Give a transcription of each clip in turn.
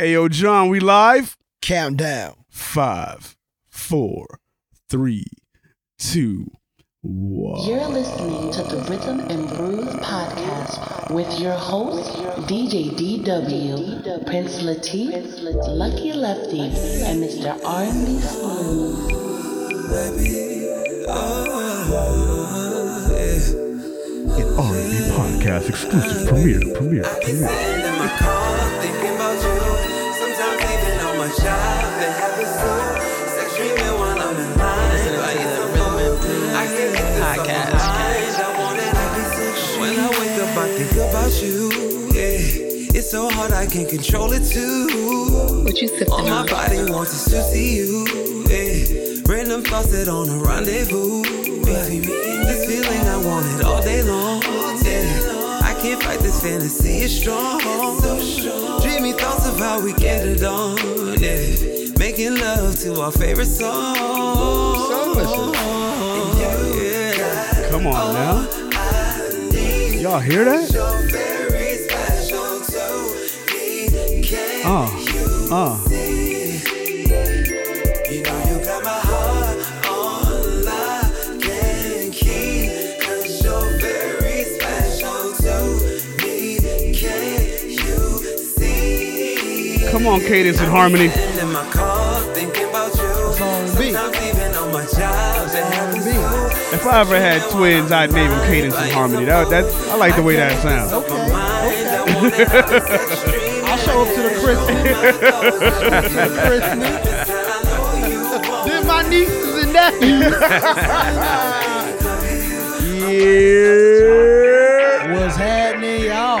Ayo, John, we live? Countdown. Five, four, three, two, one. You're listening to the Rhythm and Brews podcast with your host, DJ DW, Prince Latif, Lucky Lefty, and Mr. R&B Smooth. An R&B podcast exclusive premiere, premiere, premiere. So hard I can't control it too. What you sipping All my on? body wants is to see you. Yeah. Random thoughts that on a rendezvous. Yeah. This feeling I want it all day long. Yeah. I can't fight this fantasy, it's strong. Dreamy thoughts of how we get it on. Yeah. Making love to our favorite song. Come on now. Y'all hear that? Uh, uh. You know you got my heart on lock and key Cause you're very special to me Can you see? Come on, Cadence and Harmony. In my car thinking about you Sometimes even on my job They have R&B. If I ever had twins, I'd name them Cadence and Harmony. That, that, I like the way that sounds. Okay. want it like a sex dream I'll show up to the christening. to the christening. Then my nieces and nephews. Yeah. What's happening, y'all?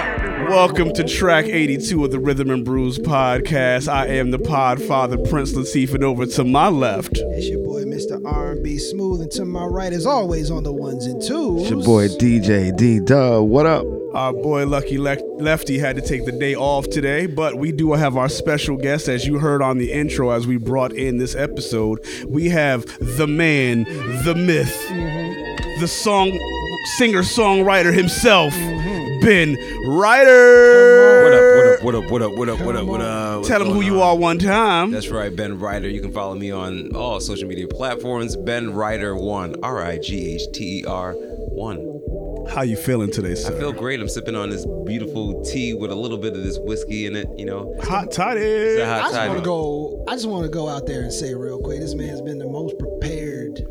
Welcome to track 82 of the Rhythm and Brews podcast. I am the pod father, Prince Latif, and over to my left. It's your boy, Mr. R&B Smooth, and to my right, as always, on the ones and twos. It's your boy DJ D Dub. What up? Our boy Lucky Le- Lefty had to take the day off today, but we do have our special guest, as you heard on the intro as we brought in this episode. We have the man, the myth, the song singer songwriter himself, mm-hmm. Ben Righter. What up, what up, what up, what up, what up, what up? What's Tell him who going you are one time. That's right, Ben Righter. You can follow me on all social media platforms. Ben Righter one, R I G H T E R one. How you feeling today, sir? I feel great. I'm sipping on this beautiful tea with a little bit of this whiskey in it. You know, hot toddy. it's a I hot just want to go. I just want to go out there and say real quick. This man's been the most prepared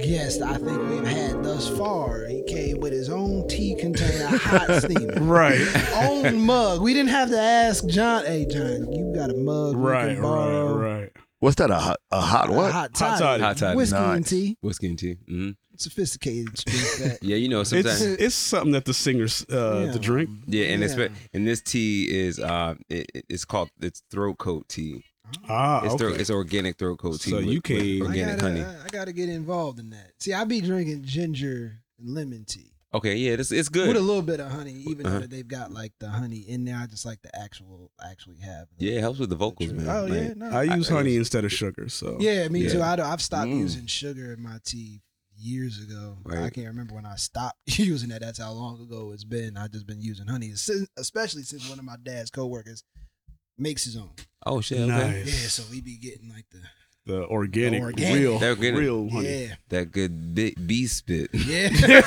guest I think we've had thus far. He came with his own tea container, hot steamer, Right. own mug. We didn't have to ask John. Hey, John, you got a mug? we Right, can borrow? right, right. What's that? A hot, a hot what? hot Hot toddy. toddy. Hot toddy. Whiskey and tea. Whiskey and tea. hmm Sophisticated street that. Yeah, you know, It's sometimes. it's something that the singers uh, Yeah. to drink. yeah, and it's Yeah. and this tea is uh, it, it- it's called it's throat coat tea. Ah, It's okay. throat, it's organic throat coat tea. So with- you with came- I organic gotta, honey. I, I gotta get involved in that. See, I be drinking ginger and lemon tea Okay, yeah, it's it's good. with a little bit of honey, even Uh-huh. though they've got like the honey in there. I just like the actual, actually have. the- Yeah, it helps with the vocals, man. Oh yeah, no. I use I- honey instead of sugar. So yeah, me Yeah. too. I, I've stopped Mm. using sugar in my tea years ago. I can't remember when I stopped using that. That's how long ago it's been. I've just been using honey, especially since one of my dad's coworkers makes his own. Oh shit, okay. Nice. Yeah, so we be getting like the the organic, The organic. real, The organic. real honey. yeah, That good bee, bee spit. yeah. It's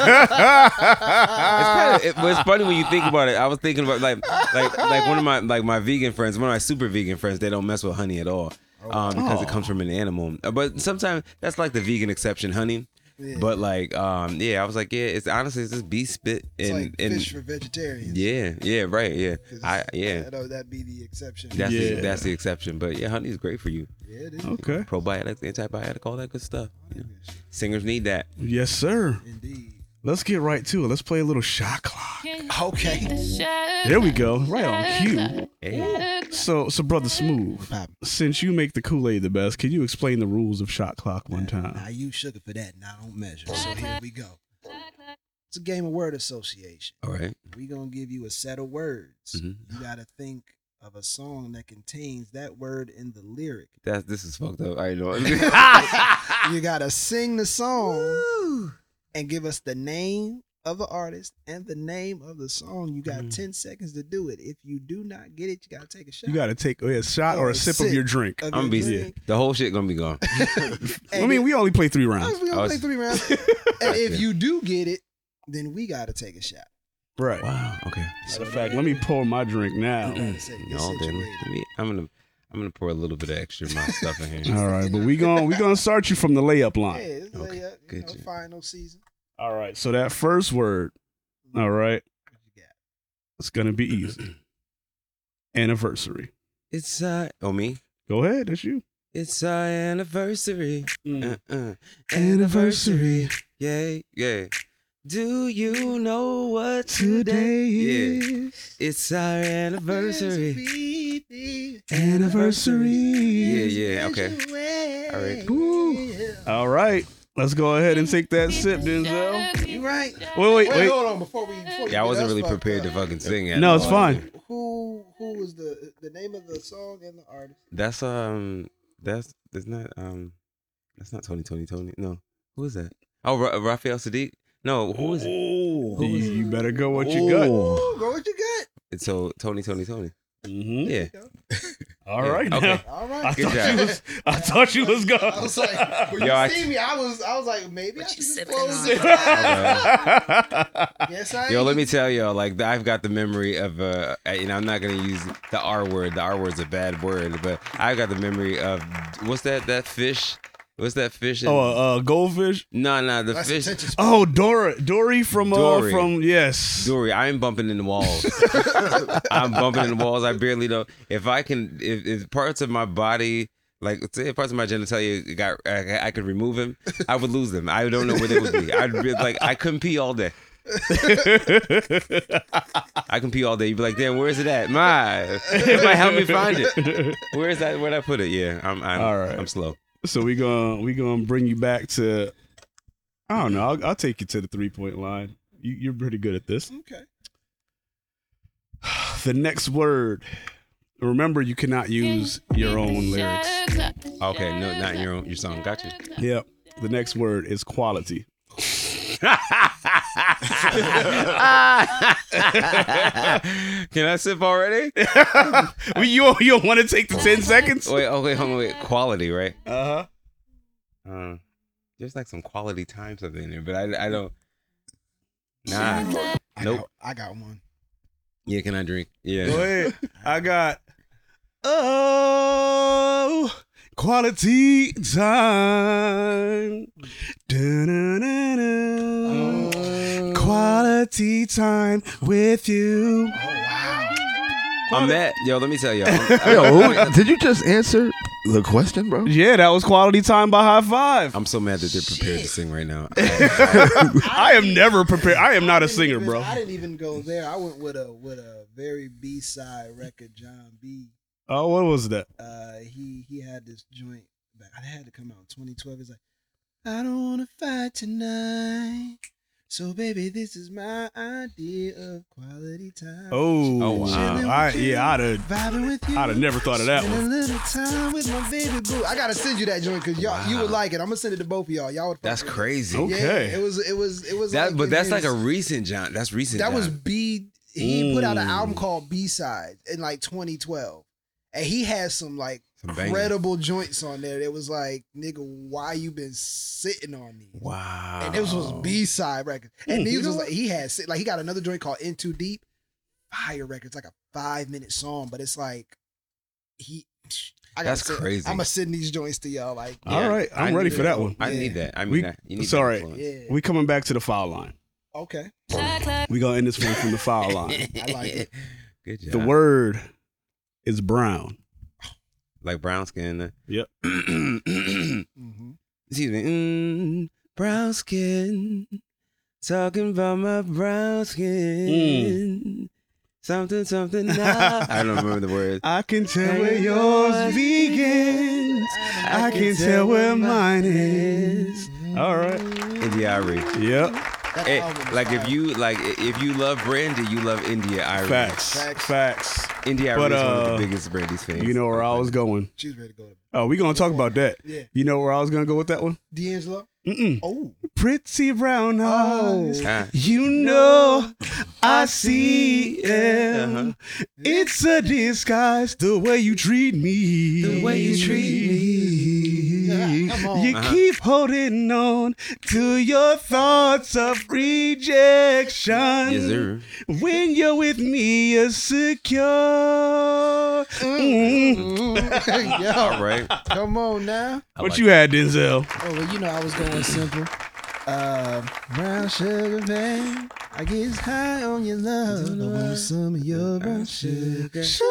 kind of. It, but it's funny when you think about it. I was thinking about like, like, like one of my like my vegan friends, one of my super vegan friends. They don't mess with honey at all, um, because it comes from an animal. But sometimes that's like the vegan exception, honey. Yeah. But like, um, yeah, I was like, yeah, it's honestly it's just bee spit It's and like and fish for vegetarians. yeah, yeah, right, yeah. I yeah. I know that'd be the exception. That's Yeah. the, that's the exception, but yeah, honey is great for you. yeah, it is. Okay. Probiotics, antibiotic, all that good stuff. you know. Singers need that. Yes, sir. Indeed. Let's get right to it. Let's play a little shot clock. Okay. There we go. Right on cue. Hey. So, so brother Smooth, since you make the Kool Aid the best, can you explain the rules of shot clock one time? I use sugar for that, and I don't measure. So here we go. It's a game of word association. All right. We're gonna give you a set of words. Mhm. You gotta think of a song that contains that word in the lyric. That's this is fucked up. I know. You gotta sing the song and give us the name of the artist and the name of the song. You got mm-hmm. 10 seconds to do it. If you do not get it, you got to take a shot. You got to take oh, a shot or Or a a sip, sip. of your drink. Of I'm gonna be drink. the whole shit gonna be gone. I mean, we only play three rounds. we only was- play three rounds. and if you do get it, then we got to take a shot. Right. Wow. Okay. Matter of fact, let me pour my drink now. Gotta No, then me, I'm gonna I'm gonna pour a little bit of extra of my stuff in here. All right, but we gonna we gonna start you from the layup Yeah, line. it's Okay, layup, you good know, job. final season. All right. So that first word, all right, What you got? it's gonna be easy. Anniversary. It's uh oh me. Go ahead. That's you. It's our anniversary. Mm. Uh-uh. Anniversary. Yeah, yeah. Do you know what today is? It's our anniversary. Anniversary. Yeah, yeah. Okay. All right. Woo. All right. Let's go ahead and take that sip, Denzel. You right? Wait, wait, Wait, wait. hold on before we. Before we Yeah, I wasn't really fucked prepared to fucking sing it. No, it's fine. Who who was the the name of the song and the artist? That's um that's that's not um that's not Tony Tony Tony. No. Who is that? Oh, Ra- Raphael Saadiq. No, who is it? You, you better go what you got. Ooh, go what you got. It's so Tony Tony Tony. Mhm. Yeah. All Yeah, right. okay. Now. All I right. Good thought job. you was. I thought you was gone. I was like, when Yo, you I- see me, I was I was like, maybe I should just sipping close on? it. Okay. yes, I. Yo, let me tell y'all, like I've got the memory of uh you know, I'm not gonna use the R word. The R word's a bad word, but I've got the memory of what's that that fish? What's that fish? in- oh, uh, goldfish. no, no, the That's fish. attention span. Oh, Dora, Dory from uh, Dory. from yes. Dory, I'm bumping in the walls. I'm bumping in the walls. I barely know if I can. If, if parts of my body, like say, if parts of my genitalia got, I, I could remove them, I would lose them. I don't know where they would be. I'd be like, I couldn't pee all day. I can pee all day. You'd be like, damn, where's it at? My, it might help me find it. Where's that? Where'd I put it? Yeah, I'm. I'm All right. I'm slow. So we gonna we gonna bring you back to. I don't know. I'll, I'll take you to the three point line. You, you're pretty good at this. Okay. The next word. Remember, you cannot use your own lyrics. Okay, no, not your own, your song. Got you. Yep. The next word is quality. Can I sip already? well, you you don't want to take the ten seconds? Wait, okay, hold on, wait. Quality, right? Uh huh. Uh, there's like some quality time stuff in there, but I, I don't. Nah. I Nope. Got, I got one. Yeah, can I drink? Yeah. Go ahead. I got. Oh, quality time. Da-na-na-na. Oh. Quality time with you. I'm mad. Yo, let me tell y'all. Yo, who, did you just answer the question, bro? Yeah, that was quality time by Hi-Five. I'm so mad that they're prepared to sing right now. I am never prepared. I am not a singer, even- bro. I didn't even go there. I went with a with a very B side record, Jon B. Oh, what was that? Uh, he he had this joint. Back, I had to come out in 2012. He's like, I don't wanna fight tonight. So baby, this is my idea of quality time. Oh, Oh, wow. I, you, yeah, I'd have. vibing with you. I'd have never thought of that Spend one. a little time with my baby boo. I gotta send you that joint because y'all you would like it. I'm gonna send it to both of y'all. Y'all would. That's with it. crazy. Okay. Yeah, it was it was it was. That, like but in that's like a recent John. That's recent. that was B. He put out an Mm. album called B Side in like 2012, and he had some like Some bangers. credible joints on there. That was like, nigga, why you been sitting on these? wow. And this was B side records, and these was like he had like he got another joint called In Too Deep, fire records, like a five minute song, but it's like he. I That's send, crazy. I'm gonna send these joints to y'all. Like, All right, I'm I ready for that one. I Yeah. need that. I mean, We- that. you need it's that all right. influence. yeah, We coming back to the foul line. okay, We gonna end this one from the foul line. I like it. Good job. The word is brown. like brown skin. Yep. hmm Excuse me. Mm, brown skin. Talking about my brown skin. Something, something now. I don't remember the words. I can tell where yours begins. I can tell where mine is. All right. India Yep. That Hey, album is like if you like if you love Brandy, you love India Arie. Facts. Facts. Facts. India Arie But, is one uh, of the biggest Brandy's fans. You know where I was going. She was ready to go Oh, we gonna talk about that. Yeah. You know where I was gonna go with that one? D'Angelo. Mm-mm. Oh, Pretty brown eyes. Ah. You know I see Uh-huh. it. It's a disguise the way you treat me. The way you treat me. Come on. You Uh-huh. keep holding on to your thoughts of rejection. Yes, sir. When you're with me, you're secure. Mm. Yo, All right. come on now. I What like you had, Denzel? Oh, well, you know I was going simple. Uh, brown sugar, man. I get high on your love. I want some of your brown sugar. Sugar.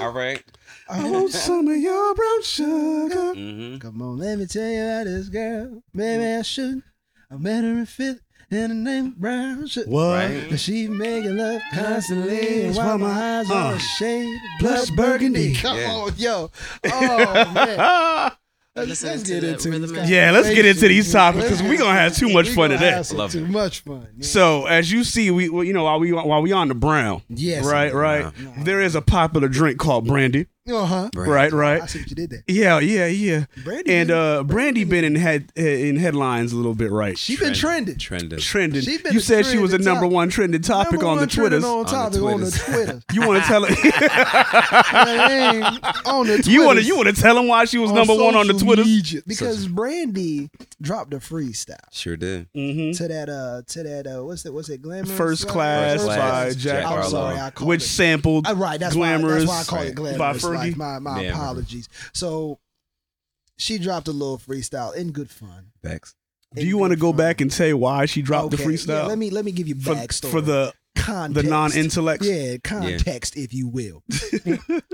All right. I want some of your brown sugar. Mm-hmm. Come on, let me tell you about this girl. Maybe I should. I met her in fifth, and her name Brown Sugar. What? Right. But she making love constantly, and while my eyes are Uh, a shade of plus burgundy. Come Yeah. on, yo. Oh man. Let's, let's get into rhythm these Yeah, let's get into these topics because we're get gonna have too much we fun gonna today. have some Love too it. much fun. yeah. So as you see, we you know while we while we on the brown, yes, right, right, there is a popular drink called brandy, Uh huh. right, I right. see what you did there. Yeah, yeah, yeah. Brandy and been- uh, Brandy been in head in headlines a little bit, right? She been trending. Trending. trending. She been You said she was a trending number top- one trending topic Number on the one trending Twitters. On topic on the Twitters. Twitter. You want to tell her? On the you want to you want to tell him why she was on number one on the Twitter? Twitters? media. because Brandy dropped a freestyle Sure did. hmm to that uh to that uh what's that what's it glamorous First class First by Jack Jack I'm Harlow. sorry, I called which it. sampled Uh, right, that's why that's why I call it Right. glamorous. by Fergie. Like, my my Yeah. apologies. So she dropped a little freestyle in good fun. Facts. Do you want to go fun. back and say why she dropped the freestyle? Yeah, let me let me give you for, backstory for the context. the non-intellect. Yeah, context, if you will.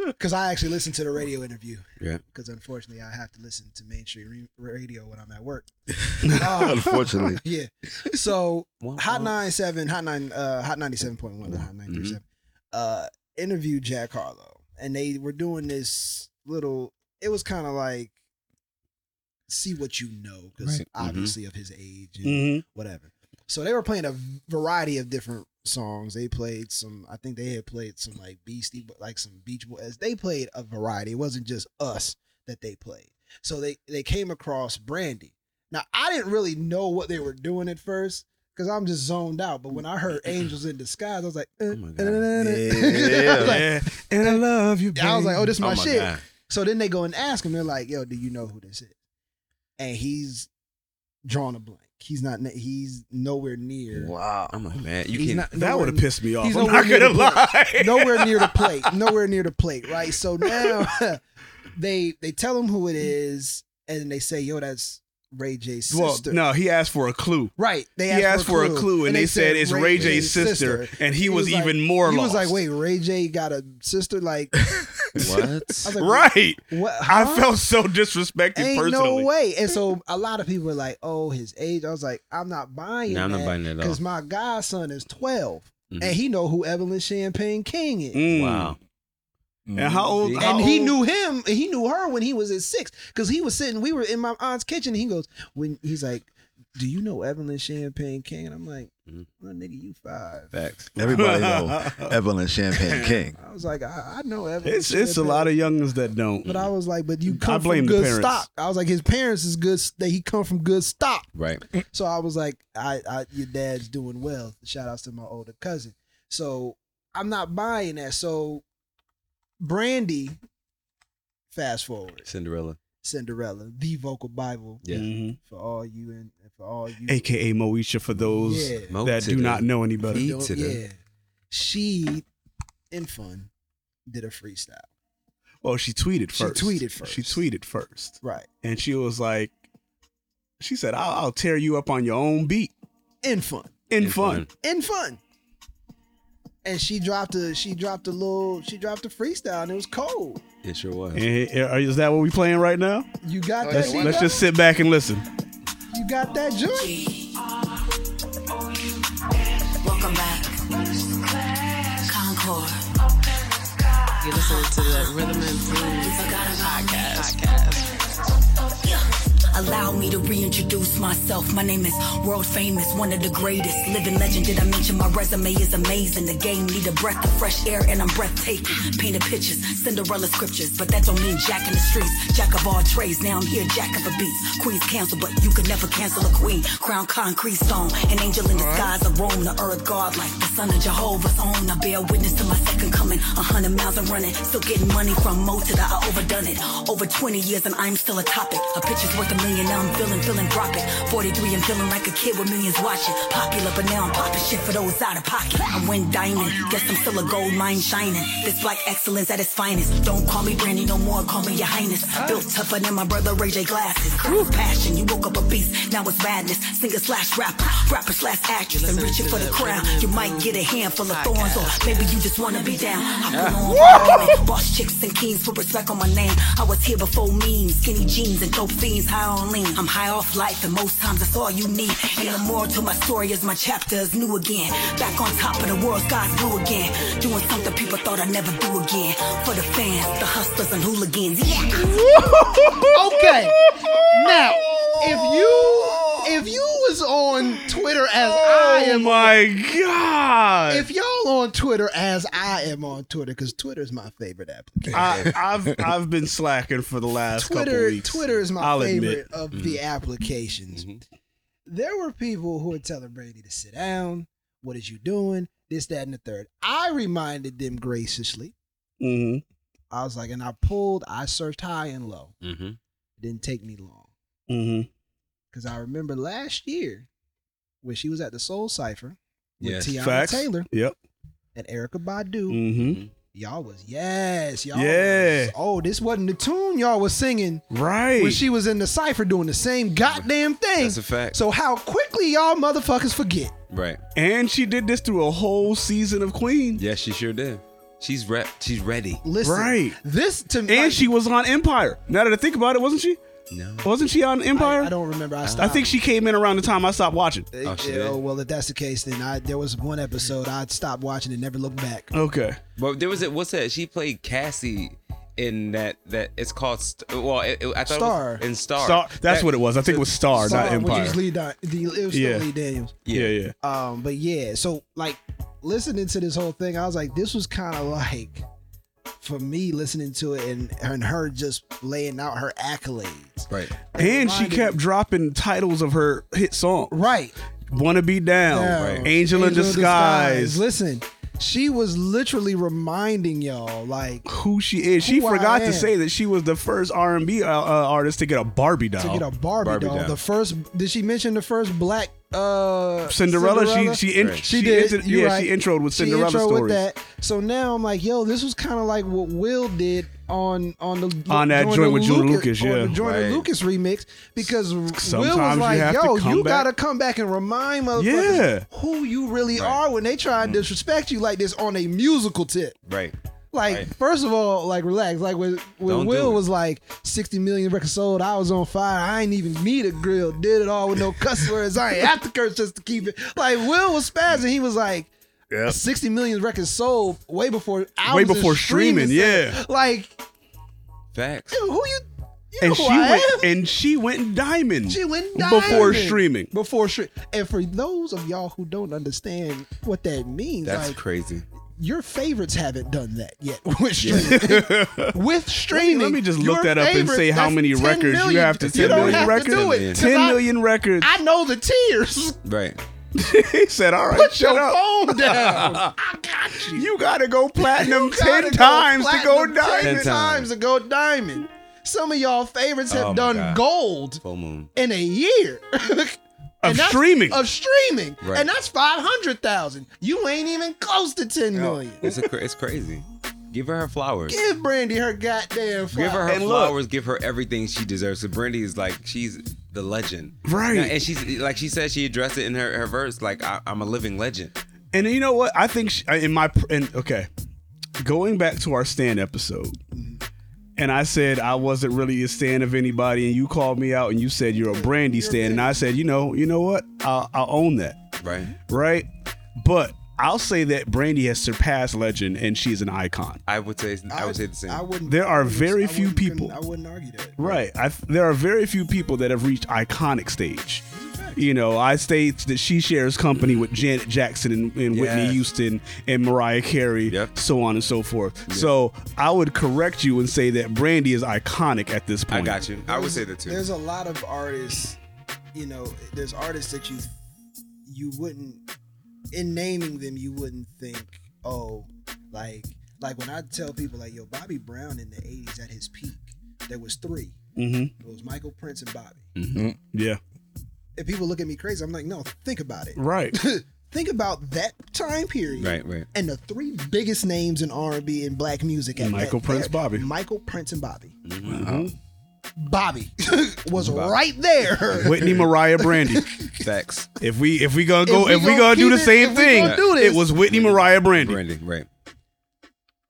Because I actually listened to the radio interview. Yeah. Because unfortunately, I have to listen to mainstream re- radio when I'm at work. Um, Unfortunately. yeah. So Womp Hot womp. 97, Hot 9, uh, Hot 97.1, not Hot 937, uh, interviewed Jack Harlow. And they were doing this little, it was kind of like, see what you know, because Right. Mhm. obviously of his age and hmm whatever. So they were playing a variety of different songs. They played some, I think they had played some like Beastie, but like some Beach Boys. They played a variety. It wasn't just us that they played. So they they came across Brandy. Now I didn't really know what they were doing at first because I'm just zoned out. But when I heard Angels in Disguise, I was like, uh, Oh my God. uh, Yeah. like- Yeah, and I love you. I was like, oh, this is my, oh my shit. God. So then they go and ask him. They're like, yo, do you know who this is? And he's drawn a blank. He's not. He's nowhere near. Wow. I'm like, man, you can't. not- that would have pissed me off. he's I'm nowhere not near gonna the lie. nowhere near the plate. Nowhere near the plate, right? So now they they tell him who it is, and they say, "Yo, that's Ray J's Well, sister." no, he asked for a clue. Right? They he asked for a clue, and, they, said, it's Ray J's sister, and he, was, like- even more He lost. was like, "Wait, Ray J got a sister?" Like, What? I like, right? What? I felt so disrespected Ain't personally. no way. And so a lot of people were like, "Oh, his age." I was like, "I'm not buying Nah, I'm that not buying it at all. because my godson is 12, Mhm. and he know who Evelyn Champagne King is." Mm. Wow. And how old? And how and he old- knew him and he knew her when he was at six because he was sitting we were in my aunt's kitchen and he goes when he's like do you know evelyn champagne king and i'm like Mhm. well, nigga you five Facts. Everybody know Evelyn Champagne King. i was like i, I know evelyn It's it's a lot of youngins that don't. but i was like but you I come blame from good parents. stock i was like his parents is good that he come from good stock Right. so i was like I, I your dad's doing well shout outs to my older cousin so i'm not buying that so brandy fast forward Cinderella. Cinderella, the vocal Bible Yeah. Mhm. for all you and and for all you AKA Moesha for those yeah, Mo that do the- not know any better. Beat Don't- to the- yeah. She, in fun, did a freestyle. Well, she tweeted first. She first. tweeted first. She tweeted first, Right. and she was like, she said, "I'll, I'll tear you up on your own beat In fun. in, In fun. fun. In fun. And she dropped a she dropped a little she dropped a freestyle and it was cold. It sure was. And, uh, is that what we playing right now? You got Let's, that? let's just sit back and listen. you got that joint. Welcome back. Concord. You're listening to the Rhythm and Brews podcast. podcast. Allow me to reintroduce myself. My name is world famous, one of the greatest. Living legend, did I mention my resume is amazing? The game need a breath of fresh air and I'm breathtaking. Painted pictures, Cinderella scriptures, but that don't mean jack in the streets. Jack of all trades, now I'm here, jack of a beats. Queen's cancel, but you could never cancel a queen. Crown concrete stone, an angel in disguise of Rome, the earth god like the son of Jehovah's own. I bear witness to my second coming. A hundred miles I'm running, still getting money from most of the I overdone it. Over 20 years and I'm still a topic. A picture's worth a million, now I'm feeling, feeling drop it. 43 and feeling like a kid with millions watching. Popular, but now I'm popping shit for those out of pocket. I'm win diamond, guess I'm still a gold mine shining. This black excellence at its finest. Don't call me Brandy no more, call me your highness. Built tougher than my brother Ray J glasses. Craft passion, you woke up a beast, now it's madness. Singer slash rapper, rapper slash actress, and reaching for the crown. You might get a handful of thorns, or maybe you just wanna be down. I put on for women, boss chicks and kings, put respect on my name. I was here before memes, skinny jeans and dope fiends, high on lean. I'm high off life, and most times that's all you need. And the more to my story is my chapter is new again. Back on top of the world, sky's blue again. Doing something people thought I'd never do again. For the fans, the hustlers and hooligans. Yeah. okay. Now, if you if you was on Twitter as I Oh am, my god! if y'all on Twitter as I am on Twitter, because Twitter is my favorite application. I, I've I've been slacking for the last couple Twitter, weeks. Twitter is my I'll favorite admit. Mm-hmm. of the applications. There were people who were telling Brady to sit down. What is you doing? This, that, and the third. I reminded them graciously. hmm I was like, and I pulled. I searched high and low. Mm-hmm. It didn't take me long hmm because I remember last year when she was at the Soul Cipher with Yes. Teyana Facts. Taylor Yep. and Erykah Badu. hmm Y'all was yes, y'all. Yeah. was- oh, this wasn't the tune y'all was singing Right. when she was in the cipher doing the same goddamn thing. That's a fact. So how quickly y'all motherfuckers forget? Right. and she did this through a whole season of Queen. Yes, she sure did. She's rep. She's ready. Listen, Right. This to me, And she was on Empire. Now that I think about it, wasn't she? No. Wasn't she on Empire? I, I don't remember. I I think she came in around the time I stopped watching. Oh, she yeah, did? oh, well, if that's the case, then I there was one episode I stopped watching and never looked back. Okay. But there was a what's that? She played Cassie in that that it's called St- well it, it- I thought Star. it was in Star. Star. That's That- what it was. I think it was Star, Sorry, not which Empire. Lee, Di- the, it was Yeah. Lee Daniels. yeah, yeah. Um, but yeah, so like listening to this whole thing, I was like, this was kind of like for me listening to it and and her just laying out her accolades. Right. And she kept me- dropping titles of her hit song. Right. Wanna Be Down, Down. Angel, in Disguise. Listen, she was literally reminding y'all like Who she is. She Who I forgot to say that she was the first R&B uh, uh, artist to get a Barbie doll. to get a Barbie, Barbie doll. doll. The first did she mention the first black uh Cinderella, Cinderella? she she in, Right. She did. entered- yeah, right. she introed with She Cinderella intro stories. with that. So now I'm like, yo, this was kind of like what Will did on on the On that joint with Joyner Lucas, on yeah. the Joyner Right. Lucas remix because Will was Sometimes you like, to yo, you back. gotta come back and remind motherfuckers Yeah. who you really Right. are when they try and disrespect you like this on a musical tip. Right. Like, Right. first of all, like relax. Like when, when Don't Will was like 60 million records sold, I was on fire. I ain't even need a grill. Did it all with no cuss words. I ain't have to curse just to keep it. Like Will was spazzing. He was like, Yep. 60 million records sold way before Way before streaming, sales. yeah. Like, Facts. dude, who you? you And she went and she went diamond. She went diamond before streaming. Before stream. And for those of y'all who don't understand what that means, That's like crazy. Your favorites haven't done that yet with streaming. with streaming, Let me just look that up and say how many 10 records you have to- You 10 don't million have records? to do it. 10 'cause 10 I- records. I know the tears. Right. he said, "All right, Put shut your up. phone down. I got you. You gotta go platinum gotta ten go times to go diamond." Ten times to go diamond. Some of y'all favorites have Oh done God. gold Full moon. in a year. Of And that's- streaming. Of streaming. Right. And that's 500,000. You ain't even close to 10 million. It's a, cra- it's crazy. Give her her flowers. Give Brandy her goddamn flowers. Give her her flowers. And look- flowers. Give her everything she deserves. So Brandy is like she's the legend, Right. Now, and she's like she said she addressed it in her, her verse. Like I, I'm a living legend. And you know what? I think she, in my and okay, going back to our stand episode, and I said I wasn't really a stand of anybody, and you called me out and you said you're a Brandy stand, and I said, you know, you know what? I'll, I'll own that, Right. right? But I'll say that Brandy has surpassed Legend, and she's an icon. I would say I would say the same. I wouldn't. There are very I few people. I wouldn't argue that. Right. I, there are very few people that have reached iconic stage. You know, I state that she shares company with Janet Jackson and, and Whitney Houston and Mariah Carey, Yep. so on and so forth. So I would correct you and say that Brandy is iconic at this point. I got you. I would say that too. There's a lot of artists, you know, there's artists that you you wouldn't in naming them you wouldn't think, oh, like like when I tell people like yo, Bobby Brown in the 80s at his peak, there was three. Mm-hmm. It was Michael Prince and Bobby. Yeah. And people look at me crazy. I'm like, no, think about it. Right. think about that time period. Right, right. And the three biggest names in R&B and black music at Michael that, Prince, there- Bobby. Michael Prince and Bobby. Mhm. Bobby was right there. Whitney, Mariah, Brandy. Facts. If we if we gonna go If we if we gonna gonna do the it- same thing, gonna it was Whitney, Mariah, Brandy. Brandy, right.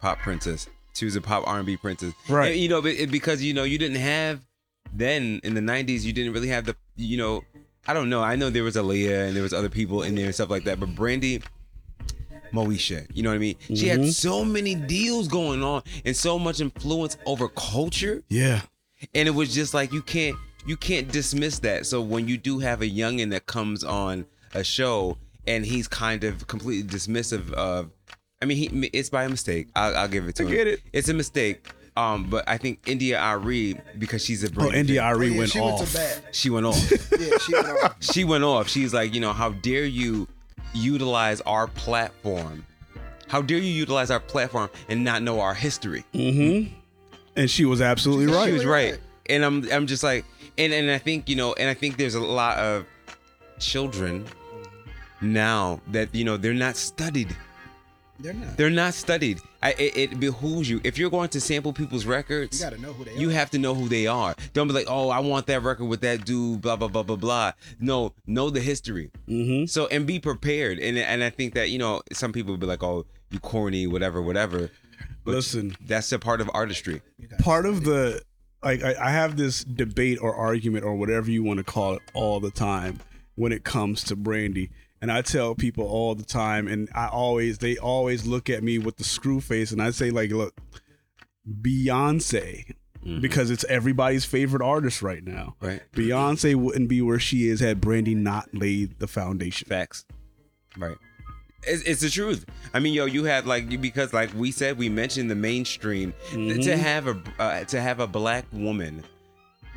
Pop princess. She was a pop R and B princess. Right. And, you know, it, because you know you didn't have then in the '90s. You didn't really have the you know. I don't know. I know there was Aaliyah and there was other people in there and stuff like that. But Brandy, Moesha, you know what I mean? She Mm-hmm. had so many deals going on and so much influence over culture Yeah. and it was just like you can't you can't dismiss that so when you do have a youngin that comes on a show and he's kind of completely dismissive of i mean he it's by a mistake i'll, I'll give it to I him get it. it's a mistake um but i think india Arie because she's a Oh, India fan, Arie yeah, went she off. went to bat. she went off Yeah, she went off. she went off she's like you know how dare you utilize our platform how dare you utilize our platform and not know our history Mm-hmm. And she was absolutely right. She was Right. right. And I'm I'm just like and and I think, you know, and I think there's a lot of children now that, you know, they're not studied. They're not. They're not studied. I, it, it behooves you. If you're going to sample people's records, You gotta know who they you are. have to know who they are. Don't be like, oh, I want that record with that dude, blah, blah, blah, blah, blah. No, know the history. Mm-hmm. So and be prepared. And and I think that, you know, some people will be like, oh, you corny, whatever, whatever. But Listen, that's a part of artistry. part of the like I, I have this debate or argument or whatever you want to call it all the time when it comes to brandy and i tell people all the time and i always they always look at me with the screw face and i say like look beyonce because it's everybody's favorite artist right now Right. beyonce wouldn't be where she is had brandy not laid the foundation Facts. Right. It's, it's the truth. I mean, yo, you have like because like we said, we mentioned the mainstream to have a uh, to have a black woman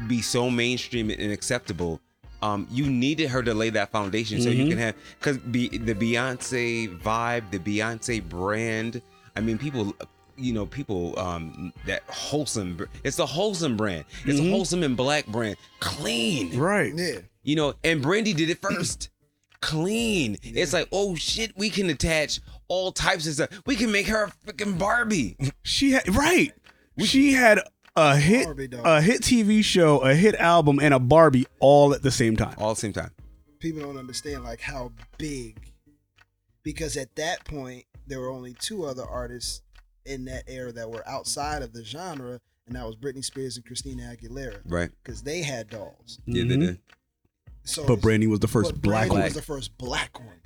be so mainstream and acceptable. Um, you needed her to lay that foundation so you can have because be the Beyonce vibe, the Beyonce brand. I mean, people, you know, people um that wholesome. It's the wholesome brand. It's a wholesome and black brand, clean right Yeah. you know, and Brandy did it first. Clean. It's like, oh shit, we can attach all types of stuff. We can make her a freaking Barbie. She had right. She had a hit, Barbie doll. a hit TV show, a hit album, and a Barbie all at the same time. All at the same time. People don't understand like how big, because at that point there were only two other artists in that era that were outside of the genre, and that was Britney Spears and Christina Aguilera, Right. because they had dolls. Yeah, they Mhm. did. So, But Brandy was the first but black Brandy one. was the first black one.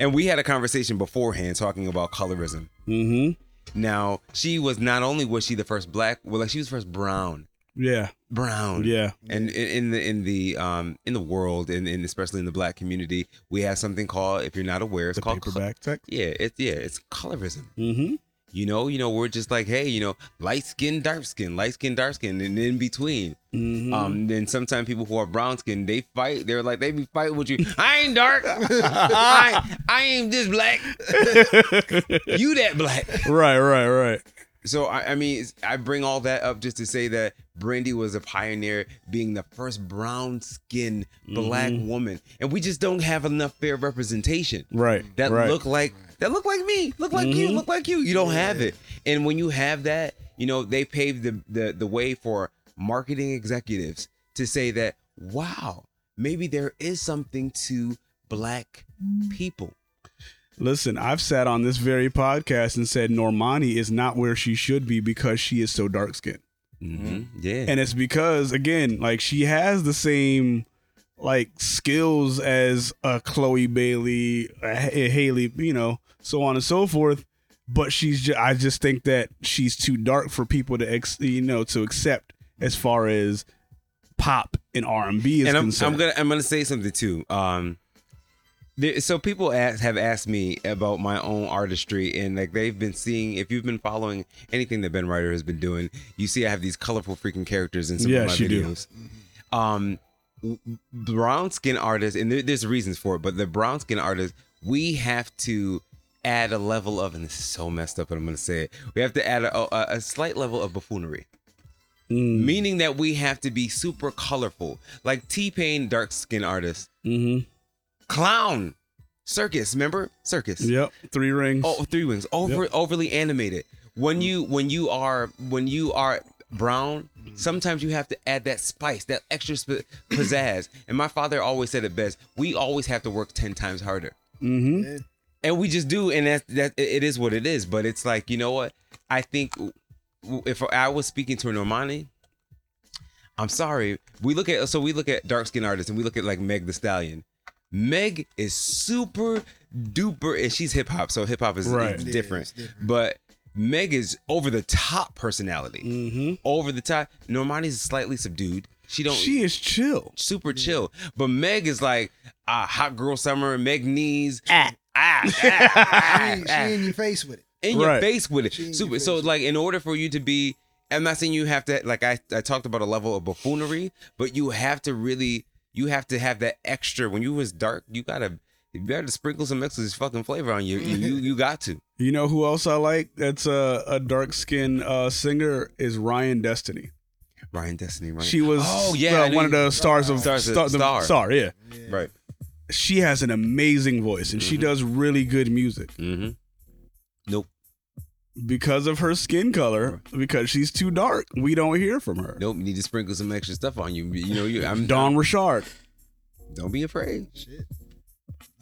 And we had a conversation beforehand talking about colorism. Mm-hmm. Now, she was not only was she the first black, well, like she was first brown. Yeah. Brown. Yeah. And in, in the in the um in the world and, and especially in the black community, we have something called if you're not aware, it's The called paper bag test. yeah, it's yeah, it's colorism. Mm-hmm. You know, you know, we're just like, hey, you know, light skin, dark skin, light skin, dark skin, and in between. Mm-hmm. Um, then sometimes people who are brown skin, they fight. They're like, they be fighting with you. I ain't dark. I, I ain't this black. you that black. right, right, right. So I, I mean, I bring all that up just to say that Brandy was a pioneer, being the first brown skin black woman, and we just don't have enough fair representation Right. that right. look like that look like me, look like you, look like you. You don't have it, and when you have that, you know they paved the the the way for marketing executives to say that wow, maybe there is something to black people. Listen, I've sat on this very podcast and said Normani is not where she should be because she is so dark skinned. Mm-hmm. Yeah, And it's because, again, like she has the same like skills as a Chloe Bailey, a a Halle, you know, so on and so forth. But she's just, I just think that she's too dark for people to ex, you know to accept as far as pop and R and B is and I'm, concerned. I'm gonna I'm gonna say something too. Um, there, so people ask, have asked me about my own artistry, and like they've been seeing. If you've been following anything that Ben Righter has been doing, you see I have these colorful freaking characters in some of my you do. videos. Um, brown skin artists, and there, there's reasons for it, but the brown skin artists, we have to add a level of, and this is so messed up, but I'm gonna say it. We have to add a, a, a slight level of buffoonery Mm. meaning that we have to be super colorful. Like T Pain, dark skin artist, Mm-hmm. clown, circus. Remember circus? Yep. Three rings. Oh, three rings. Over overly animated. When you when you are when you are brown, sometimes you have to add that spice, that extra sp- pizzazz. And my father always said it best: we always have to work ten times harder. Mm-hmm. And we just do and that that it is what it is but it's like you know what i think if i was speaking to normani i'm sorry we look at so we look at dark skin artists and we look at like meg the stallion meg is super duper and she's hip-hop so hip-hop is, Right. is Yeah, different it's different. but meg is over the top personality Mm-hmm. over the top normani's slightly subdued she don't She is chill. super chill. But Meg is like uh, hot girl summer. Meg knees ah ah ah, She, ah, ain't- she ah, in your face with it. in your Right. face with She in it. your Super. So with like in order for you to be, I'm not saying you have to like I I talked about a level of buffoonery, but you have to really you have to have that extra. When you was dark, you gotta. You better sprinkle some extra fucking flavor on you. You you, you got to. You know who else I like? That's a, a dark skinned uh, singer is Ryan Destiny. Ryan Destiny, right? She was Oh, yeah, I uh, one of knew- the stars of Stars- Star, the Star. star. Yeah, right. She has an amazing voice and she Mhm. does really good music Mm-hmm. Nope. because of her skin color. Because she's too dark, we don't hear from her. Nope. You need to sprinkle some extra stuff on you. You know you. I'm Don Richard. Don't be afraid. Shit.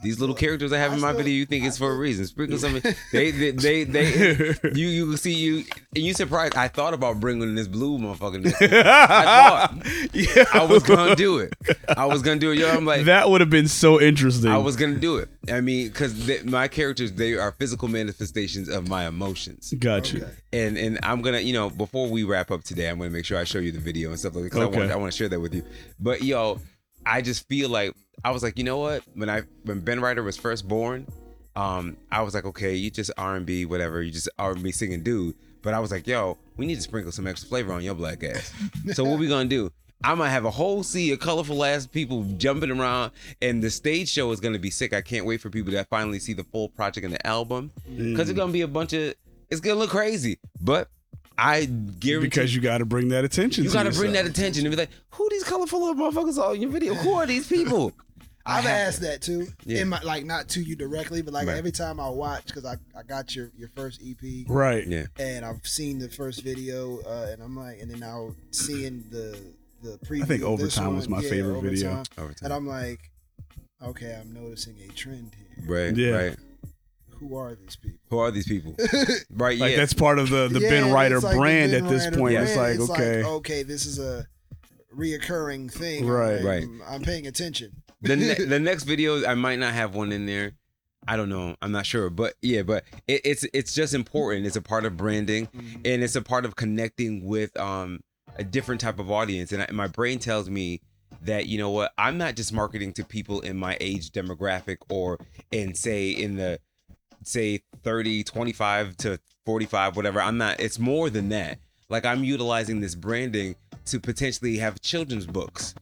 These little characters I have I in my still- video, you think I it's for a reason. Sprinkle some. They, they, they, they. You, you see, you, and you surprised. I thought about bringing this blue motherfucker. next. I thought yeah, I was gonna do it. I was gonna do it. Yo, I'm like, that would have been so interesting. I was gonna do it. I mean, because my characters, they are physical manifestations of my emotions. Gotcha. Okay. And and I'm gonna, you know, before we wrap up today, I'm gonna make sure I show you the video and stuff like that. 'cause I Okay. want, I want to share that with you. But yo, I just feel like I was like, you know what? When I when Ben Righter was first born, um, I was like, okay, you just R and B, whatever, you just R and B singing dude. But I was like, yo, we need to sprinkle some extra flavor on your black ass. so what we gonna do? I might have a whole sea of colorful ass people jumping around, and the stage show is gonna be sick. I can't wait for people to finally see the full project and the album, because it's gonna be a bunch of. It's gonna look crazy, but I guarantee Because you got to bring that attention. you to gotta bring that attention and be like, who these colorful little motherfuckers are in your video? Who are these people? I I've have- asked that too. Yeah. In my like not to you directly, but like Right. every time I watch because I, I got your your first EP Right. Yeah. and I've seen the first video uh, and I'm like and then now seeing the the preview. I think of this Overtime was my yeah, favorite video. Overtime, And I'm like, okay, I'm noticing a trend here. Right. Yeah. Right. Who are these people? Who are these people? right. Like yeah. that's part of the the Yeah, Ben Righter like brand Ben at this Righter point. brand. It's like okay, okay, this is a reoccurring thing. Right. I'm, Right. I'm paying attention. The ne- the next video I might not have one in there. I don't know. I'm not sure, but yeah, but it, it's it's just important. It's a part of branding, and it's a part of connecting with um a different type of audience. And I, my brain tells me that you know what, I'm not just marketing to people in my age demographic or in say in the say 30, 25 to 45, whatever. I'm not. It's more than that. Like I'm utilizing this branding to potentially have children's books.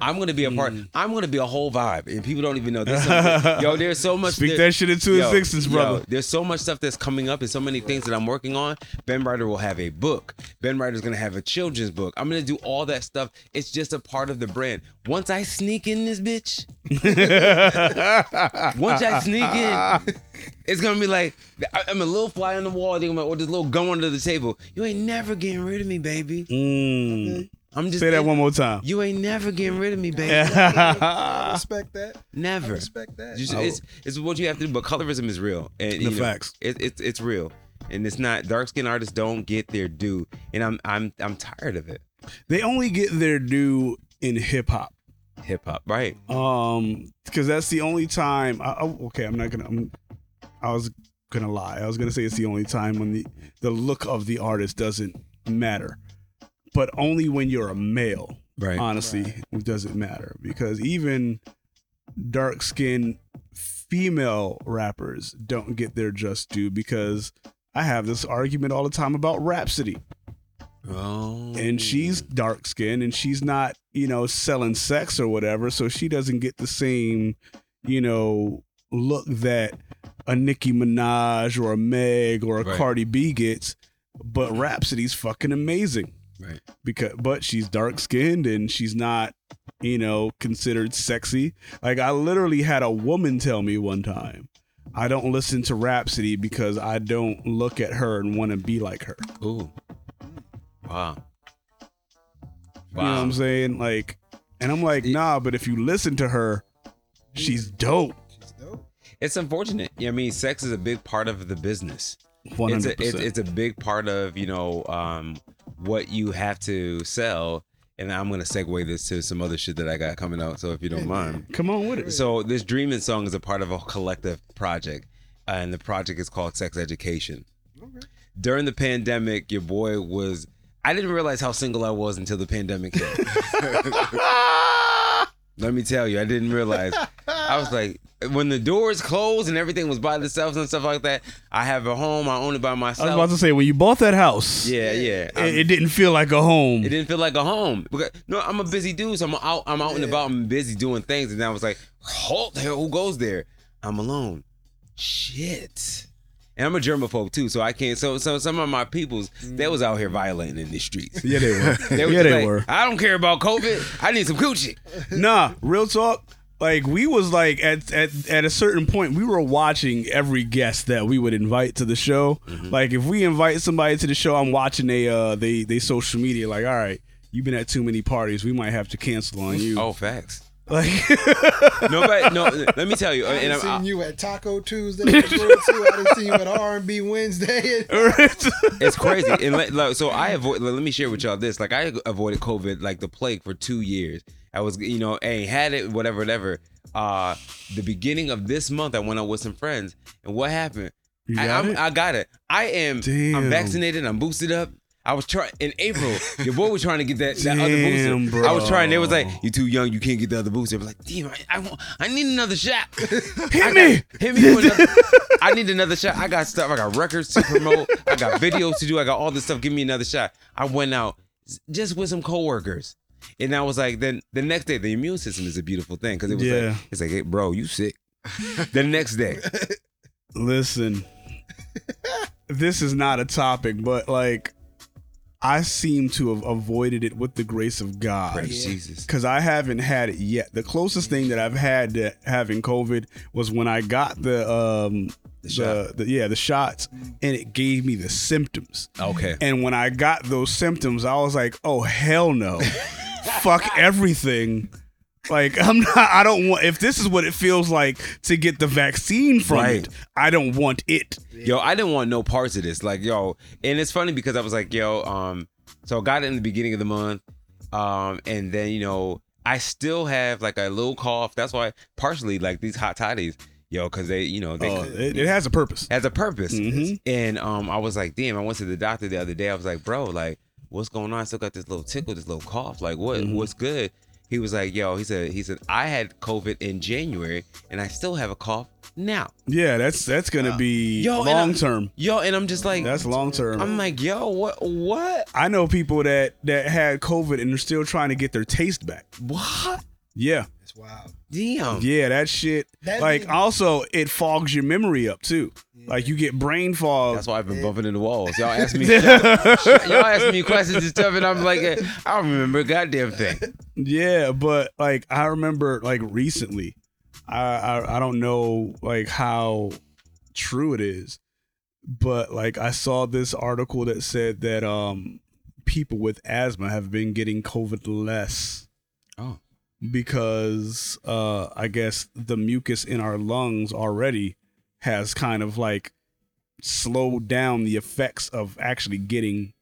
I'm gonna be a part. I'm gonna be a whole vibe, and people don't even know. There's some, yo, there's so much. Speak there- that shit into yo, existence, yo, brother. there's so much stuff that's coming up, and so many things that I'm working on. Ben Righter will have a book. Ben Righter's gonna have a children's book. I'm gonna do all that stuff. It's just a part of the brand. Once I sneak in this bitch, once I sneak in, it's gonna be like I- I'm a little fly on the wall. They're gonna be like, or this little gum under the table. You ain't never getting rid of me, baby. Mm. I'm just Say that one more time. You ain't never getting rid of me, baby. I respect that. I Never. respect that. Just, it's, it's what you have to do. But colorism is real, and you know, facts. It, it's it's real, and it's not. Dark skinned artists don't get their due, and I'm I'm I'm tired of it. They only get their due in hip hop. Hip hop, right? Um, because that's the only time. I, I- okay, I'm not gonna. I'm, I was gonna lie. I was gonna say it's the only time when the the look of the artist doesn't matter, but only when you're a male. Right. Honestly, it doesn't matter because even dark skinned female rappers don't get their just due because I have this argument all the time about Rapsody Oh. and she's dark skinned and she's not, you know, selling sex or whatever, so she doesn't get the same, you know, look that a Nicki Minaj or a Meg or a Right. Cardi B gets. But Rapsody's fucking amazing right. because but she's dark skinned and she's not, you know, considered sexy. Like I literally had a woman tell me one time, I don't listen to Rapsody because I don't look at her and want to be like her. Ooh. Wow. You know what I'm saying? Like, and I'm like, nah, but if you listen to her, she's dope. She's dope. It's unfortunate. Yeah, I mean, sex is a big part of the business. One It's hundred a, it's, percent. it's a big part of you know um, what you have to sell. And I'm gonna segue this to some other shit that I got coming out. So if you don't mind, Come on with it. so this dreaming song is a part of a collective project, uh, and the project is called Sex Education. Okay. During the pandemic, your boy was. I didn't realize how single I was until the pandemic hit. Let me tell you, I didn't realize. I was like, when the doors closed and everything was by themselves and stuff like that. I have a home. I own it by myself. I was about to say when you bought that house, yeah, yeah. It, it didn't feel like a home. it didn't feel like a home. Because, no, I'm a busy dude, so I'm out. I'm out and about. I'm busy doing things, and I was like, "Halt! there, Who goes there? I'm alone. Shit." And I'm a germaphobe too, so I can't. So, so some of my peoples, they was out here violating in the streets. yeah, they were. They yeah, they like, were. I don't care about COVID. I need some coochie. Nah, real talk. Like we was like at at at a certain point, we were watching every guest that we would invite to the show. Mm-hmm. Like if we invite somebody to the show, I'm watching they uh they they social media. Like, all right, you've been at too many parties. We might have to cancel on you. Oh, facts. Like, Nobody. No, let me tell you. I And I'm, seen you at Taco Tuesday. at the Grill, too. I done seen you at R and B Wednesday. it's crazy. And like, like, so I avoid. Let me share with y'all this. Like I avoided COVID like the plague for two years. I was, you know, hey, had it, whatever, whatever. Uh, the beginning of this month, I went out with some friends, and what happened? I, got it? I got it. I am. Damn. I'm vaccinated. I'm boosted up. I was trying in April. Your boy was trying to get that, that other Damn, booster. I was trying. They was like, bro. "You too young. You can't get the other booster." I was like, "Damn, I, I want. I need another shot. hit me. Hit me with another. I need another shot. I got stuff. I got records to promote. I got videos to do. I got all this stuff. Give me another shot. I went out just with some coworkers, and I was like, then the next day, the immune system is a beautiful thing because it was Yeah. like, it's like, hey, bro, you sick. the next day, Listen, this is not a topic, but like, I seem to have avoided it with the grace of God. praise Jesus. Because I haven't had it yet. The closest thing that I've had to having COVID was when I got the um the, shot. the- yeah the shots, and it gave me the symptoms. Okay. And when I got those symptoms, I was like, oh hell no, fuck everything. Like I'm not. I don't want. If this is what it feels like to get the vaccine from Right. it, I don't want it. Yo, I didn't want no parts of this. Like, yo, and it's funny because I was like, yo, um, so I got it in the beginning of the month, um, and then you know, I still have like a little cough. That's why partially like these hot toddies, yo, because they, you know, they Oh, it, it has a purpose. has a purpose. Mhm. And um, I was like, damn, I went to the doctor the other day. I was like, bro, like, what's going on? I still got this little tickle, this little cough. Like, what? Mm-hmm. What's good? He was like, yo, he said, he said, I had COVID in January, and I still have a cough now. Yeah, that's that's gonna uh, be Yo, long term. Yo, and I'm just like, That's long term. I'm like, yo, what? What? I know people that that had COVID and they're still trying to get their taste back. What? Yeah, That's wild. Damn. yeah, that shit. That like mean- also, it fogs your memory up too. Like you get brain fog. That's why I've been bumping into walls. Y'all ask me, y'all ask me questions and stuff, and I'm like, eh, I don't remember a goddamn thing. Yeah, but like I remember like recently, I, I I don't know like how true it is, but like I saw this article that said that um people with asthma have been getting COVID less. Oh. Because uh I guess the mucus in our lungs already has kind of like slowed down the effects of actually getting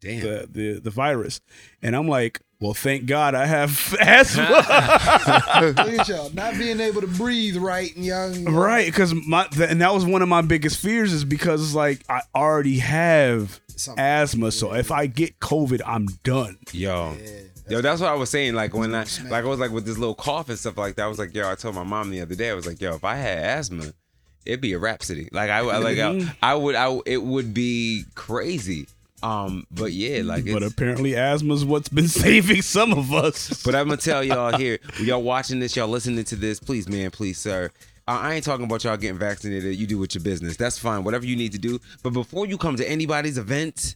Damn. the, the the virus. And I'm like, Well, thank God I have asthma. Look at y'all not being able to breathe right and young. right, because my th- and that was one of my biggest fears is because it's like I already have Something. asthma, so if I get COVID, I'm done. Yo. Yo, that's what I was saying. Like when I like I was like with this little cough and stuff like that. I was like, yo, I told my mom the other day. I was like, yo, if I had asthma, it'd be a rhapsody. Like I I- like I, I would I it would be crazy. Um, but yeah, like But apparently, asthma's what's been saving some of us. But I'm gonna tell y'all here, y'all watching this, y'all listening to this, please, man, please, sir. I ain't talking about y'all getting vaccinated. You do with your business. That's fine. Whatever you need to do. But before you come to anybody's event,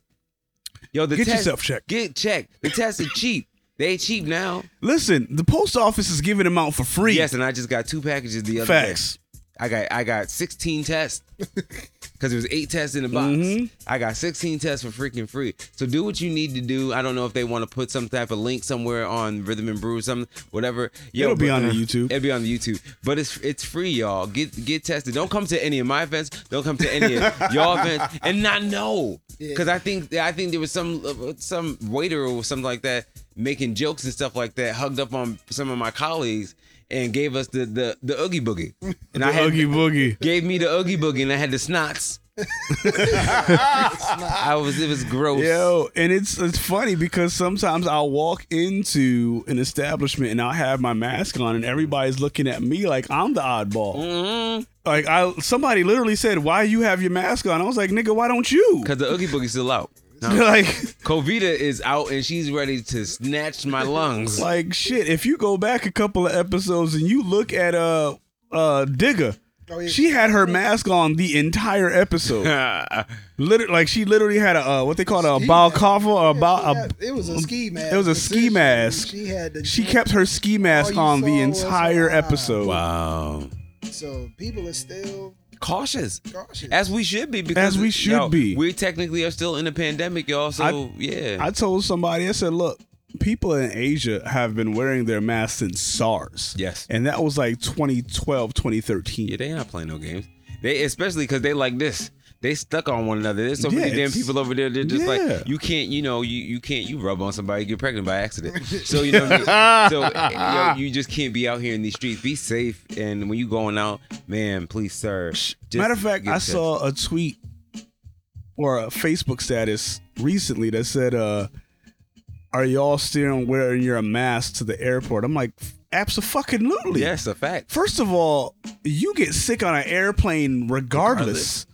yo, the Get test, yourself checked. Get checked. The tests are cheap. They ain't cheap now. Listen, the post office is giving them out for free. Yes, and I just got two packages the other Facts. day. I got I got 16 tests because there was eight tests in the box. Mhm. I got 16 tests for freaking free. So do what you need to do. I don't know if they want to put some type of link somewhere on Rhythm and Brew, or something, whatever. Yo, It'll be on the YouTube. It'll be on the YouTube, but it's it's free, y'all. Get get tested. Don't come to any of my events. Don't come to any of y'all events and not know. Because I think I think there was some some waiter or something like that making jokes and stuff like that, hugged up on some of my colleagues and gave us the the the oogie boogie. And The oogie boogie. Gave me the oogie boogie, and I had the snots. I was it was gross. Yo, and it's it's funny because sometimes I'll walk into an establishment and I'll have my mask on and everybody's looking at me like I'm the oddball. Mm-hmm. Like I somebody literally said, "Why you have your mask on?" I was like, "Nigga, why don't you?" Cause the oogie boogie's still out. like Covita is out and she's ready to snatch my lungs. like shit. If you go back a couple of episodes and you look at uh uh Digger. Oh, yeah. She had her mask on the entire episode. Literally, like she literally had a uh, what they call it, a Ski balaclava or a, Yeah, bal- a it was a ski mask. It was a ski mask. She had the. She kept her ski mask on the saw was entire episode. wow. So people are still Cautious. cautious. As we should be because As we should yo, be. We technically are still in a pandemic, y'all. So I- yeah. I told somebody, I said, look, people in Asia have been wearing their masks since SARS. Yes. And that was like 2012, 2013. yeah, they not playing no games. They especially because they like this. They stuck on one another. There's so Yeah, many damn people over there. They're just Yeah. like you can't, you know, you you can't you rub on somebody, get pregnant by accident. So you know, what I mean? so yo, you just can't be out here in these streets. Be safe, and when you going out, man, please, sir. Matter of fact, I saw a tweet or a Facebook status recently that said, uh, are y'all still wearing your mask to the airport? I'm like, absolutely. Yes, a fact. First of all, you get sick on an airplane regardless.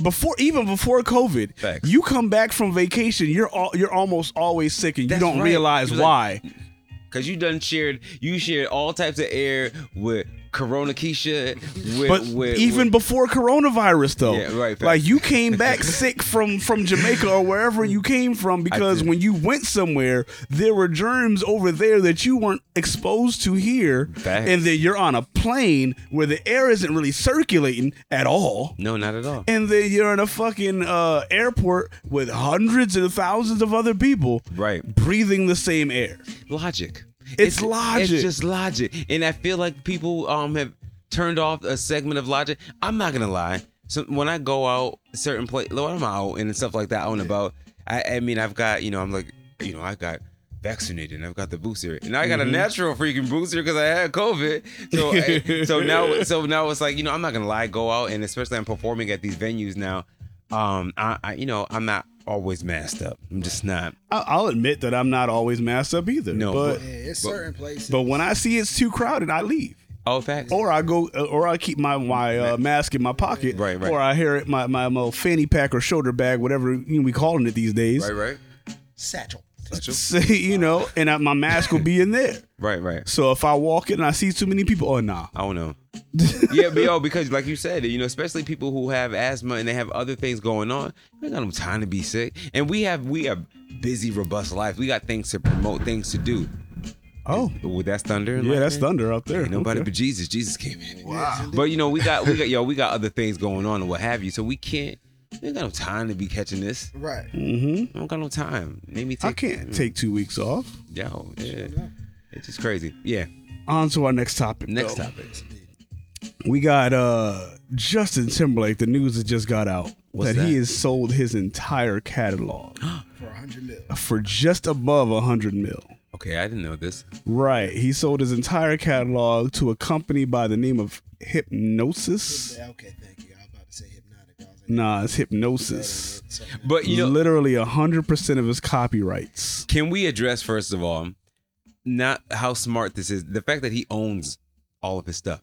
Before even before COVID, Facts. you come back from vacation, you're all, you're almost always sick and you don't right. realize was like- why. Cause you done shared, you shared all types of air with Corona Keisha, with, but with even with, before coronavirus though Yeah, right, like you came back sick from from jamaica or wherever you came from because when you went somewhere there were germs over there that you weren't exposed to here Facts. and then you're on a plane where the air isn't really circulating at all no, not at all. and then you're in a fucking uh, airport with hundreds and thousands of other people Right. breathing the same air logic. It's logic. It's just logic, and I feel like people um have turned off a segment of logic. I'm not gonna lie. So when I go out certain place, when I'm out and stuff like that, out and about, I, I mean, I've got you know, I'm like, you know, I got vaccinated and I've got the booster, and I got Mm-hmm. a natural freaking booster because I had COVID. So I- so now so now it's like you know, I'm not gonna lie, go out and especially I'm performing at these venues now. Um, I, I you know, I'm not always masked up. I'm just not. I- I'll admit that I'm not always masked up either. No, but yeah, it's but- certain places. but when I see it's too crowded, I leave. Oh, facts. or I go, or I keep my my uh, mask in my pocket, Right, right. Or I hear it my my little fanny pack or shoulder bag, whatever you know, we calling it these days. Right, right, satchel. Say, you know, and I, my mask will be in there. right, right. So if I walk in and I see too many people, oh nah, I don't know. yeah, but yo, because like you said, you know, especially people who have asthma and they have other things going on, they got no time to be sick. And we have we have busy, robust life. We got things to promote, things to do. oh Well, that's thunder. yeah, that's thunder out there. Ain't nobody Okay. but Jesus. Jesus came in. Wow. But you know, we got we got yo, we got other things going on and what have you. So we can't. We ain't got no time to be catching this. Right. Mm-hmm. I don't got no time. Made me take. I can't take two weeks off. Yo, yeah. It's just crazy. Yeah. On to our next topic. Next though. topic. We got uh Justin Timberlake. The news that just got out What's that, he has sold his entire catalog For a hundred mil. for just above a hundred mil. Okay, I didn't know this. Right. He sold his entire catalog to a company by the name of Hipgnosis. Yeah, okay, Nah, it's Hipgnosis. ain't it. Something else. But you know, Literally hundred percent of his copyrights. can we address first of all, not how smart this is, the fact that he owns all of his stuff.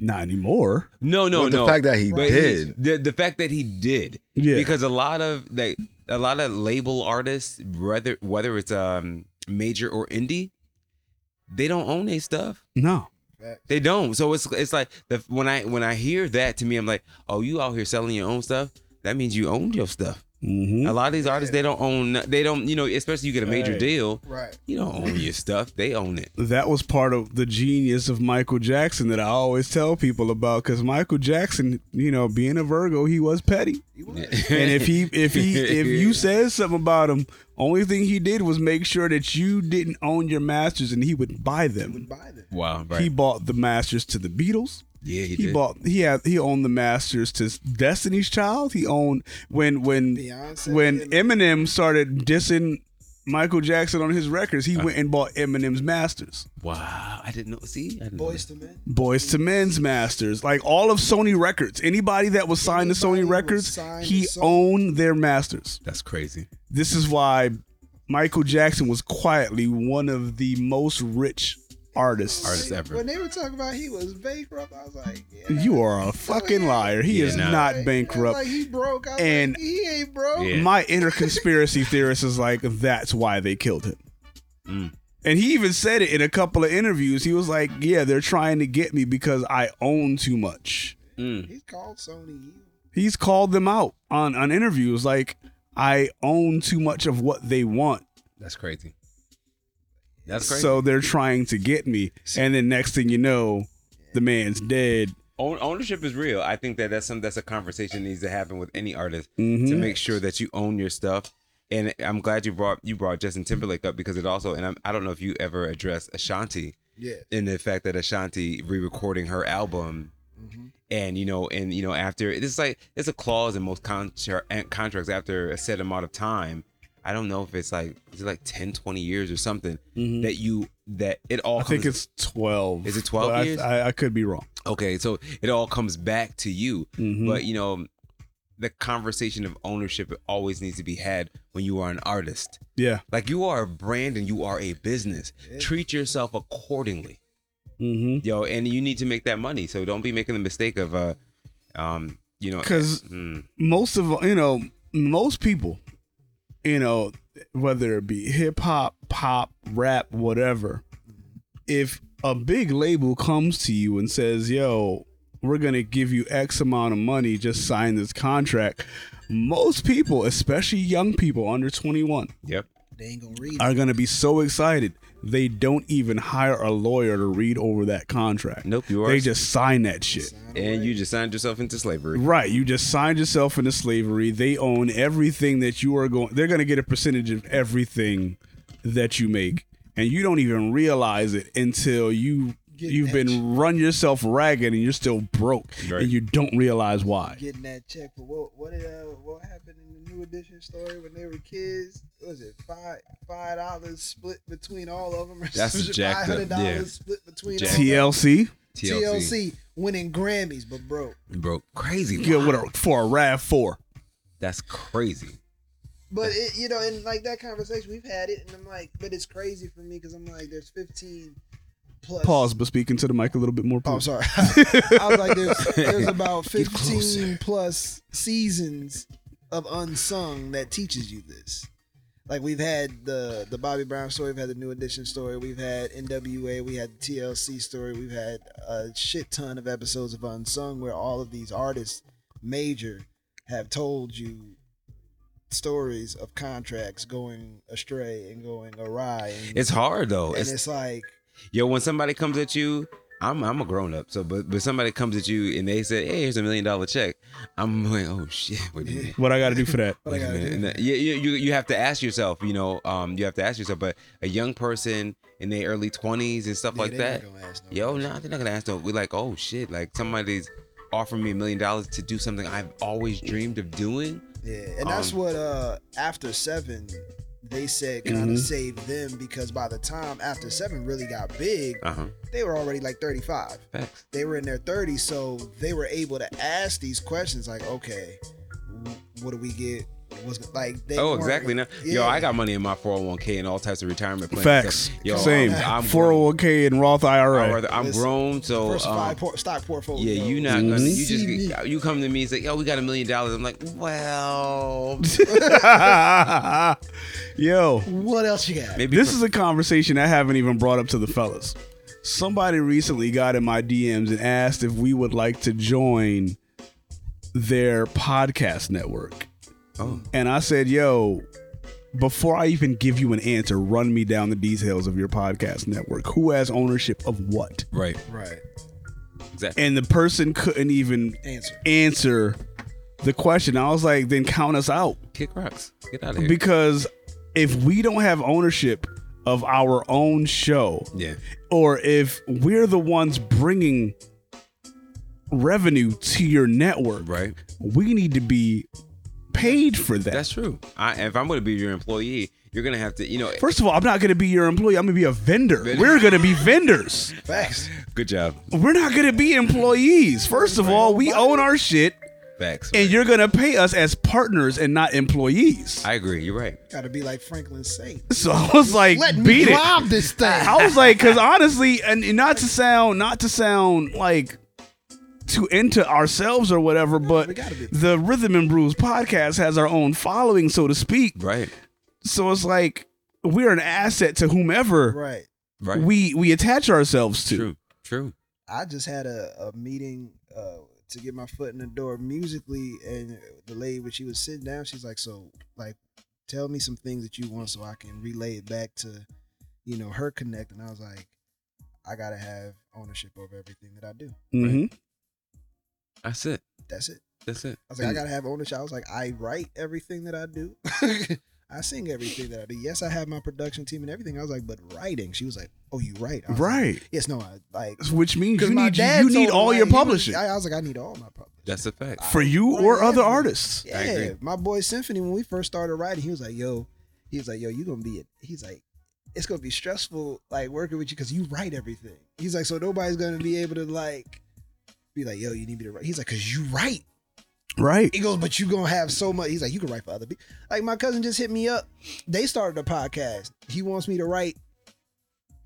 Not anymore. No, no, no. The fact that he But did. the the fact that he did, Yeah. because a lot of like a lot of label artists, whether whether it's um major or indie, they don't own their stuff. No. They don't. So it's it's like the when I when I hear that to me, I'm like, oh, you out here selling your own stuff? That means you own your stuff. Hmm A lot of these artists, they don't own. They don't. You know, especially you get a major Right. deal. Right. You don't own your stuff. They own it. That was part of the genius of Michael Jackson that I always tell people about because Michael Jackson, you know, being a Virgo, he was petty. and if he if he if you said something about him, only thing he did was make sure that you didn't own your masters and he would buy them. Would buy them. wow, right? He bought the masters to the Beatles. Yeah, he, He did. bought he had he owned the masters to Destiny's Child. He owned when when Beyonce when Eminem started dissing Michael Jackson on his records, he uh. went and bought Eminem's masters. Wow, I didn't know. See, I didn't Boys that. to men. Boyz II Men's masters, like all of Sony Records. Anybody that was signed to Sony Records, he Sony. owned their masters. That's crazy. This is why Michael Jackson was quietly one of the most rich artists. Artists ever. When they were talking about he was bankrupt, I was like, yeah, You are a fucking liar. He Yeah, is nah. not bankrupt. like he broke. I And- like, he ain't broke. Yeah. My inner conspiracy theorist is like, that's why they killed him. Mm. And he even said it in a couple of interviews. He was like, yeah, they're trying to get me because I own too much. Mm. He's called Sony. He's called them out on, on interviews like, I own too much of what they want. That's crazy. That's crazy. So they're trying to get me. And then next thing you know, the man's dead. Own, ownership is real. I think that that's some that's a conversation that needs to happen with any artist to Mhm. make sure that you own your stuff. And I'm glad you brought you brought Justin Timberlake up because it also and I'm, I don't know if you ever addressed Ashanti Yeah. in the fact that Ashanti re-recording her album. And you know, and you know, after it's like it's a clause in most contra- contracts after a set amount of time. I don't know if it's like is it like 10, 20 years or something that you that it all. I think it's 12. Is it 12 But I- years? I, I could be wrong. Okay, so it all comes back to you. Mhm. But you know, the conversation of ownership always needs to be had when you are an artist. Yeah. Like you are a brand and you are a business. Treat yourself accordingly. Mm-hmm. Yo, and you need to make that money. So don't be making the mistake of uh um, you know, 'Cause- mm, most of you know most people you know whether it be hip hop pop rap whatever if a big label comes to you and says yo we're gonna give you x amount of money just sign this contract most people especially young people under 21 yep. They ain't gonna read. are gonna be so excited they don't even hire a lawyer to read over that contract Nope, you are they just sign that shit and you just signed yourself into slavery. Right. You just signed yourself into slavery. They own everything that you are going. They're going to get a percentage of everything that you make, and you don't even realize it until you Getting you've that been run yourself ragged and you're still broke, Right. and you don't realize why. Getting that check for what? What uh, what happened Edition story when they were kids? What was it five five dollars split between all of them? Or That's jacked up, $500 yeah. split between Jacked all of them? TLC, TLC. TLC winning Grammys, but broke. Broke. Crazy. yeah, what a, for a Rav Four. That's crazy. But it, you know, and like that conversation we've had it, and I'm like, but it's crazy for me because I'm like, there's 15 plus. Pause, but speaking to the mic a little bit more. Oh, I'm sorry. I was like, there's, there's about 15 plus seasons of unsung that teaches you this. Like we've had the the Bobby Brown story, we've had the New Edition story, we've had NWA, we had the TLC story, we've had a shit ton of episodes of unsung where all of these artists, major, have told you stories of contracts going astray and going awry. And, It's hard though. and It's, it's like Yo, when somebody comes at you, I'm I'm a grown up. So, but but somebody comes at you and they say, "Hey, here's a million dollar check." I'm like, "Oh shit, wait a minute." What I got to do for that? what I Wait a gotta minute. do. And you, you you you have to ask yourself, you know, um, you have to ask yourself. But a young person in their early twenties and stuff Yeah, like that, gonna no yo, questions. nah, they're not gonna ask. No, we're like, oh shit, like somebody's offering me a million dollars to do something I've always dreamed of doing. Yeah, and that's Um, what uh after seven they said kind Mhm. of saved them because by the time after seven really got big, Uh huh. they were already like 35. Facts. They were in their 30s, so they were able to ask these questions like, okay, what do we get? What's like? They Oh, exactly. Now, Yeah. yo, I got money in my 401k and all types of retirement plans. Facts. Yo, Same. I'm, I'm 401k and Roth. IRA. I'd rather- I'm Listen, grown, so um, diversified por- stock portfolio. yeah, you not Mhm. gonna. You See me. just you come to me and say, "Yo, we got a million dollars." I'm like, well, Yo, What else you got? maybe this for- is a conversation I haven't even brought up to the fellas. Somebody recently got in my DMs and asked if we would like to join their podcast network. Oh. And I said, yo, before I even give you an answer, run me down the details of your podcast network. Who has ownership of what? right. Right. Exactly. And the person couldn't even Answer. answer the question. I was like, then count us out. Kick rocks. Get out of here. Because if we don't have ownership of our own show, yeah. or if we're the ones bringing revenue to your network, Right. we need to be paid for that. That's true. I, if I'm going to be your employee, you're going to have to, you know. First of all, I'm not going to be your employee. I'm going to be a vendor. Vendor. We're going to be vendors. Facts. good job. We're not going to be employees. First of all, we own our shit, Facts. and you're going to pay us as partners and not employees. I agree. You're right. Got to be like Franklin Saint. So I was like, Let me beat it. drive this thing. I was like, because honestly, and and not to sound, not to sound like too into ourselves or whatever, but we gotta be. the Rhythm and Brews podcast has our own following, so to speak. Right. So it's like we're an asset to whomever Right. Right. we we attach ourselves to. True. True. I just had a, a meeting uh, to get my foot in the door musically, and the lady when she was sitting down, she's like, "So, like, tell me some things that you want, so I can relay it back to, you know, her connect." And I was like, "I gotta have ownership over everything that I do. hmm That's it. That's it." That's it. I was like, "I gotta have ownership." I was like, "I write everything that I do." I sing everything that I do. Yes, I have my production team and everything. I was like, but writing. She was like, "Oh, you write?" Was like, Right. yes, no, I like. Which means you need you need all your publishing I, I was like, I need all my publishing. That's a fact. for you Right, or yeah. other artists. Yeah, my boy Symphony when we first started writing, he was like, "Yo," he was like, "Yo, you gonna be it." He's like, "It's gonna be stressful, like working with you because you write everything." He's like, "So nobody's gonna be able to like be like, yo, you need me to write." He's like, "Cause you write." Right. He goes, "But you gonna have so much." He's like, "You can write for other people." Like my cousin just hit me up. They started a podcast. He wants me to write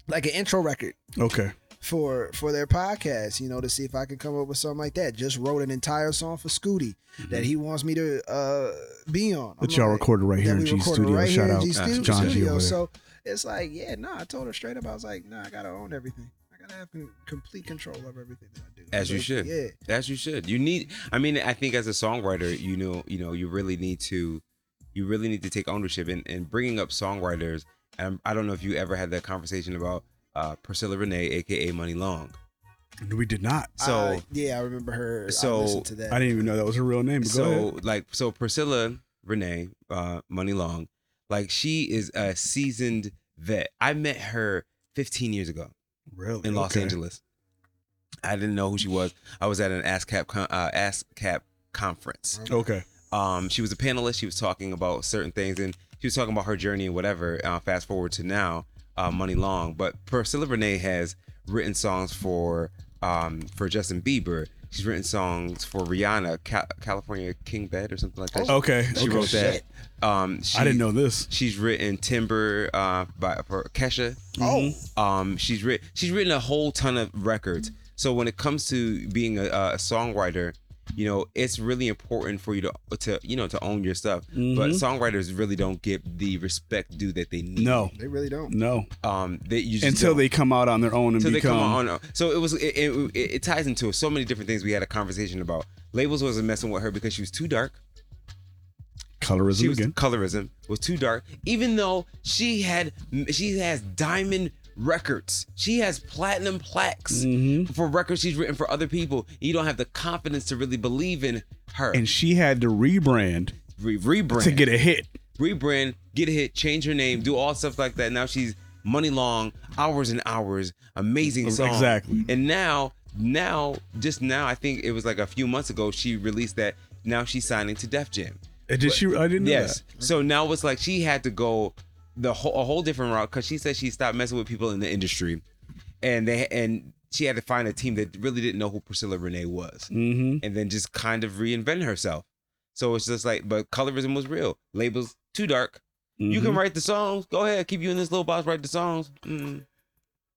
like an intro record Okay. for for their podcast, you know, to see if I can come up with something like that. Just wrote an entire song for Scooty that he wants me to uh be on. I'm y'all like, recorded right here in G Studio. right Shout out G to Studio. John G Studio. So it's like, yeah, no, I told her straight up. I was like, nah, I gotta own everything. I gotta have complete control of everything that I do. As you Like, should. Yeah. As you should. You need. I mean, I think as a songwriter, you know, you know, you really need to, you really need to take ownership and and bringing up songwriters. And I don't know if you ever had that conversation about uh, Priscilla Renea, aka Muni Long. We did not. So I- yeah, I remember her. so, I to that. I didn't even know that was her real name. But so ahead. like so Priscilla Renea, uh, Muni Long, like she is a seasoned vet. I met her 15 years ago Really? in Los Okay. Angeles. I didn't know who she was. I was at an ASCAP con- uh, ASCAP conference. Okay. Um, she was a panelist. She was talking about certain things, and she was talking about her journey and whatever. Uh, fast forward to now, uh, Muni Long. But Priscilla Renea has written songs for um, for Justin Bieber. She's written songs for Rihanna, Ca- California King Bed or something like that. Okay. She okay. wrote that. Um, she, I didn't know this. She's written Timber uh, by for Kesha. oh, Um, she's written she's written a whole ton of records. So when it comes to being a, a songwriter, you know, it's really important for you to to you know to own your stuff. But Mhm. songwriters really don't get the respect due that they need. No. they really don't. No. um, they you just Until don't. they come out on their own and Until they become. come on. So it was it, it, it, it ties into so many different things we had a conversation about. Labels wasn't messing with her because she was too dark. colorism she was again. colorism was too dark even though she had she has diamond records she has platinum plaques Mhm. for records she's written for other people you don't have the confidence to really believe in her And she had to rebrand Re- rebrand to get a hit. rebrand get a hit change her name do all stuff like that now she's Muni Long hours and hours amazing song Exactly. and now now just now i think it was like a few months ago she released that now she's signing to def jam Uh, Did she? I didn't know Yes. So now it's like she had to go the whole a whole different route because she said she stopped messing with people in the industry, and they and she had to find a team that really didn't know who Priscilla Renea was. Mm-hmm. and then just kind of reinvent herself. So it's just like, but colorism was real. Labels too dark. You Mm-hmm. can write the songs. Go ahead, keep you in this little box. Write the songs. Mm.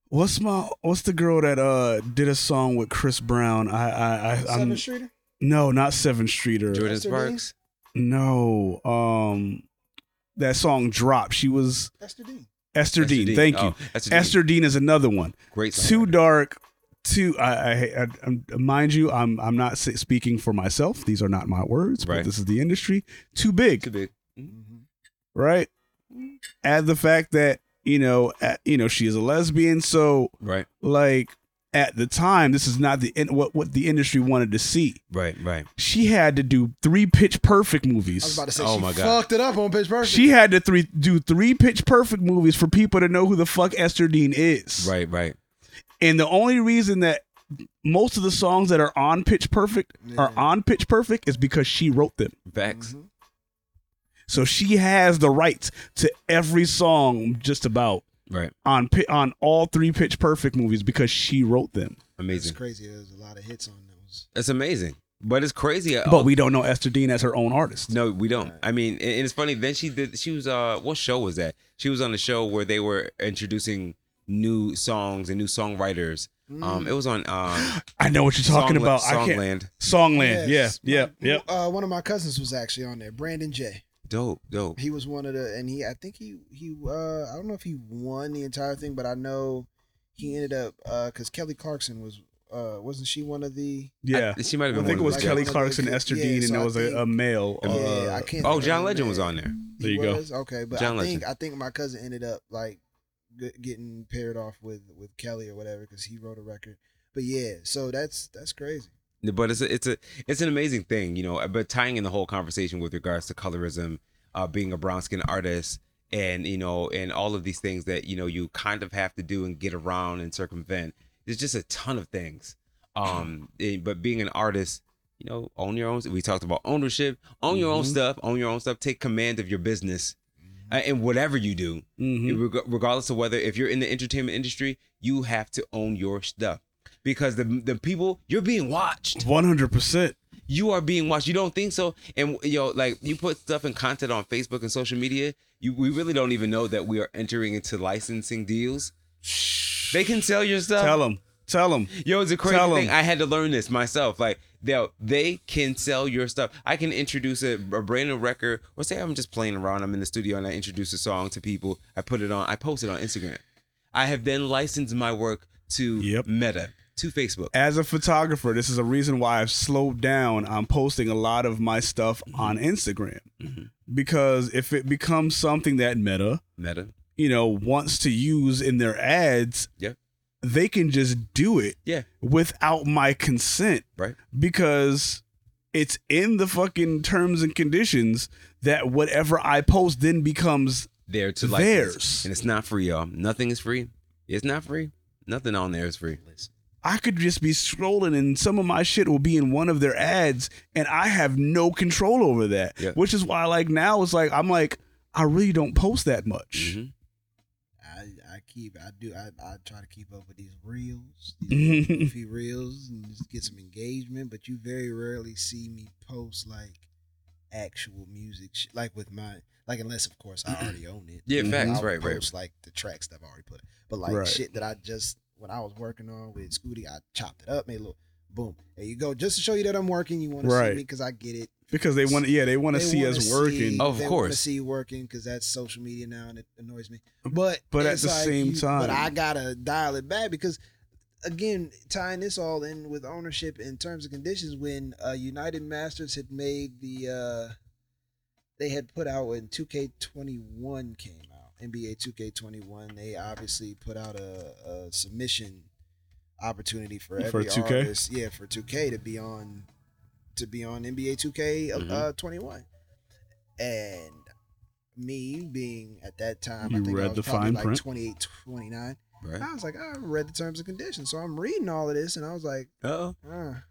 What's my? What's the girl that uh did a song with Chris Brown? I I, I Sevyn I'm Streeter. no, not Sevyn Streeter. Jordin Esther Sparks. No, um, that song dropped. She was Esther Dean. Esther, Esther Dean. Dean. Thank Oh, you. Esther Dean. Esther Dean is another one. Great. Too dark. Too. I, I, I, I mind you, I'm I'm not speaking for myself. These are not my words, but Right. this is the industry. Too big. Too big. Mm-hmm. right? Add the fact that you know, at, you know, she is a lesbian, so Right. like at the time, this is not the in, what what the industry wanted to see. Right. Right. She had to do three Pitch Perfect I was movies. about to say Oh she my God. fucked it up on Pitch Perfect. She had to three do three Pitch Perfect movies for people to know who the fuck Esther Dean is. Right. Right. And the only reason that most of the songs that are on Pitch Perfect are on Pitch Perfect is because she wrote them. Facts. Mhm. So she has the rights to every song just about Right. on on all three Pitch Perfect movies because she wrote them. Amazing, it's Amazing. crazy. There's a lot of hits on those. It's amazing. But it's crazy. But we don't know Esther Dean as her own artist. No, we don't. I mean, and and it's funny. Then she did. She was. Uh, what show was that? She was on the show where they were introducing new songs and new songwriters. Um, it was on. Um, I know what you're talking Songla- about. I can't. Songland. Songland. Yes. Yeah. Yeah. Yeah. Uh, one of my cousins was actually on there. Brandon J. Dope. Dope. He was one of the, and he, I think he, he, uh, I don't know if he won the entire thing, but I know he ended up, uh, because Kelly Clarkson was, uh, wasn't she one of the? Yeah. I- she might have been. I been. think it was like Kelly one the Clarkson, good- Esther yeah, Dean, so and I there was a, think- a male. yeah, uh, I can't. Oh, John Legend was on there. There He you go. Okay, but John I think Legend. I think my cousin ended up like g- getting paired off with with Kelly or whatever because he wrote a record. But yeah, so that's that's crazy. But it's a, it's a it's an amazing thing, you know. But tying in the whole conversation with regards to colorism, uh, being a brown skin artist, and you know, and all of these things that you know you kind of have to do and get around and circumvent. There's just a ton of things. Um, but being an artist, you know, own your own. We talked about ownership. Own your own Mhm. stuff. Own your own stuff. Take command of your business, uh, and whatever you do, mhm. reg- regardless of whether if you're in the entertainment industry, you have to own your stuff because the the people you're being watched. 100%. You are being watched. You don't think so? And yo, like you put stuff and content on Facebook and social media. You we really don't even know that we are entering into licensing deals. They can sell your stuff. Tell them. Tell them. Yo, it's a crazy Tell 'em. thing. I had to learn this myself. Like, they they can sell your stuff. I can introduce a, a brand new record, or say I'm just playing around. I'm in the studio and I introduce a song to people. I put it on. I post it on Instagram. I have then licensed my work to Yep. Meta, to Facebook. As a photographer, this is a reason why I've slowed down on posting a lot of my stuff on Instagram. Mhm. Because if it becomes something that Meta, Meta. you know, wants to use in their ads, Yeah. they can just do it Yeah. without my consent Right. because it's in the fucking terms and conditions that whatever I post then becomes There to Theirs. license. And it's not free, y'all. Nothing is free. It's not free. Nothing on there is free. I could just be scrolling and some of my shit will be in one of their ads and I have no control over that. Yeah. Which is why like now it's like I'm like I really don't post that much. Mhm. I I keep I do I, I try to keep up with these reels, these goofy reels, and just get some engagement. But you very rarely see me post like actual music, sh- like with my like unless of course I already own it. Yeah, Mhm. facts. I'll Right, right. post like the tracks that I've already put. But like Right. shit that I just when I was working on with Scooty, I chopped it up, made a little boom. There you go, just to show you that I'm working. You want to see me because I get it. Because they want yeah, they want to see wanna us working. see- Of they course. see you working because that's social media now, and it annoys me. But But at it's the same time- but I gotta dial it back because again, tying this all in with ownership in terms of conditions, when uh, United Masters had made the, uh, they had put out when 2K21 came out, NBA 2K21, they obviously put out a, a submission opportunity for For every 2K? artist, yeah, for 2K to be on to be on NBA 2K uh, Mhm. uh, 21, and me being at that time, You I think I read was the probably fine like print? 28, 29. Right. I was like, I read the terms and conditions, so I'm reading all of this, and I was like, Oh. ah.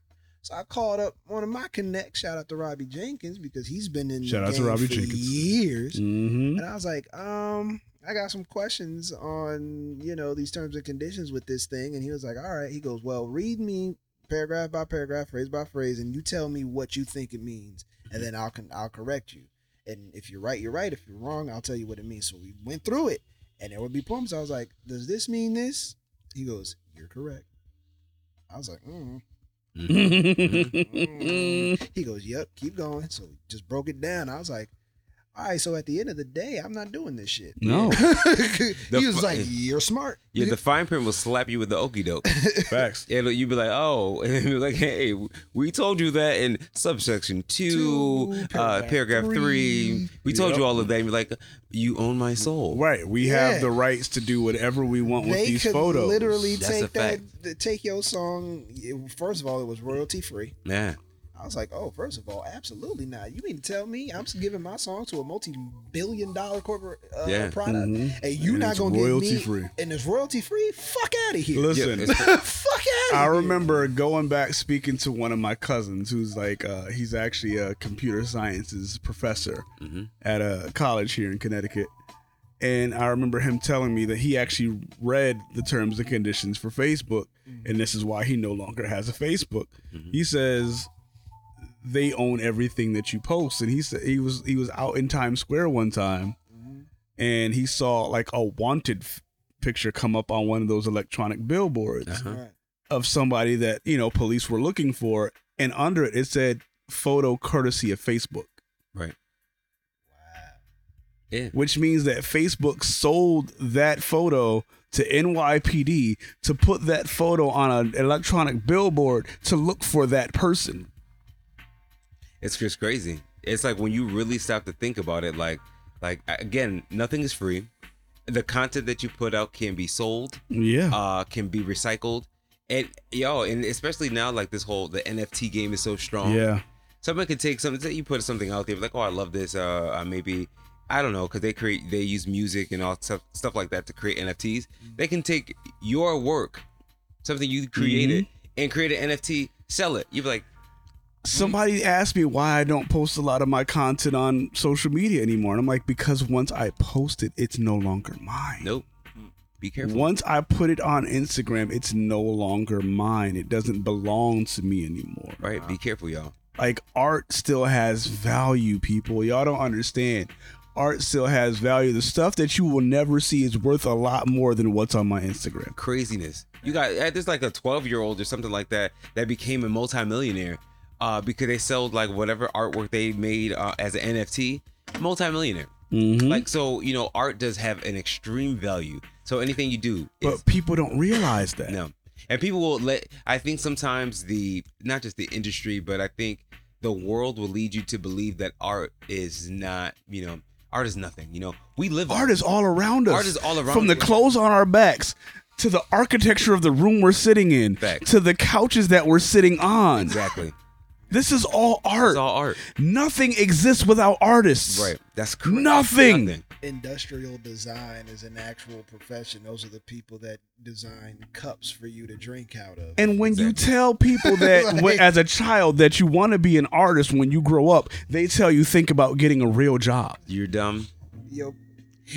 So I called up one of my connects. Shout out to Robbie Jenkins because he's been in Shout the out to game Robbie for Jenkins. years. Mm-hmm. And I was like, um, I got some questions on, you know, these terms and conditions with this thing. And he was like, all right. He goes, well, read me paragraph by paragraph, phrase by phrase, and you tell me what you think it means, and then I'll con- I'll correct you. And if you're right, you're right. If you're wrong, I'll tell you what it means. So we went through it, and there would be poems. I was like, does this mean this? He goes, you're correct. I was like, mm. Mm. He goes, Yep, keep going. So just broke it down. I was like, All right, so at the end of the day, I'm not doing this shit. No. he was fu- like, You're smart. Yeah, the fine print will slap you with the okey doke. Facts. Yeah, you'd be like, oh, and you'd be like, hey, we told you that in subsection two, Two, uh, paragraph paragraph three. three. We told Yep. you all of that. And you're like, you own my soul. Right. We Yeah. have the rights to do whatever we want with they these could photos. literally That's take that, fact. th- take your song. First of all, it was royalty free. Yeah. I was like, oh, first of all, absolutely not. You mean to tell me I'm giving my song to a multi-billion-dollar corporate uh, Yeah. product, Mhm. and you And not gonna give royalty me free. and it's royalty free? Fuck out of here! Listen, Yeah, Fuck out of I here! remember going back speaking to one of my cousins who's like uh, he's actually a computer sciences professor Mhm. at a college here in Connecticut. And I remember him telling me that he actually read the terms and conditions for Facebook, and this is why he no longer has a Facebook. He says they own everything that you post, and he said he was he was out in Times Square one time, and he saw like a wanted f- picture come up on one of those electronic billboards Uh-huh. Of somebody that you know police were looking for, and under it it said photo courtesy of Facebook, Right. Yeah. which means that Facebook sold that photo to NYPD to put that photo on an electronic billboard to look for that person. It's just crazy. It's like when you really stop to think about it, like, like again, nothing is free. The content that you put out can be sold, Yeah. uh, can be recycled, and yo, and especially now, like this whole the NFT game is so strong. yeah. someone could take something. Say you put something out there, like, oh, I love this. Uh, uh, maybe I don't know, because they create, they use music and all stuff, stuff like that to create NFTs. They can take your work, something you created, and create an NFT, sell it. You're like, Somebody asked me why I don't post a lot of my content on social media anymore. And I'm like, because once I post it, it's no longer mine. nope. Be careful. Once I put it on Instagram, it's no longer mine. It doesn't belong to me anymore. Right. Be careful, y'all. Like art still has value, people. Y'all don't understand. Art still has value. The stuff that you will never see is worth a lot more than what's on my Instagram. Craziness. You got there's like a 12 year old or something like that that became a multimillionaire uh, because they sold like whatever artwork they made uh, as an NFT. Multimillionaire. Mm-hmm. Like so, you know, art does have an extreme value. So anything you do, is, but people don't realize that. No. And people will let I think sometimes the not just the industry, but I think the world will lead you to believe that art is not, you know, art is nothing. You know, we live Art is all around us. Art is all around From the you. clothes on our backs to the architecture of the room we're sitting in to the couches that we're sitting on. Exactly. This is all art. It's all art. Nothing exists without artists. Right. That's cra- Nothing. Industrial design is an actual profession. Those are the people that design cups for you to drink out of. And when you tell people that Like- when- as a child that you want to be an artist when you grow up, they tell you think about getting a real job. You're dumb. Yo,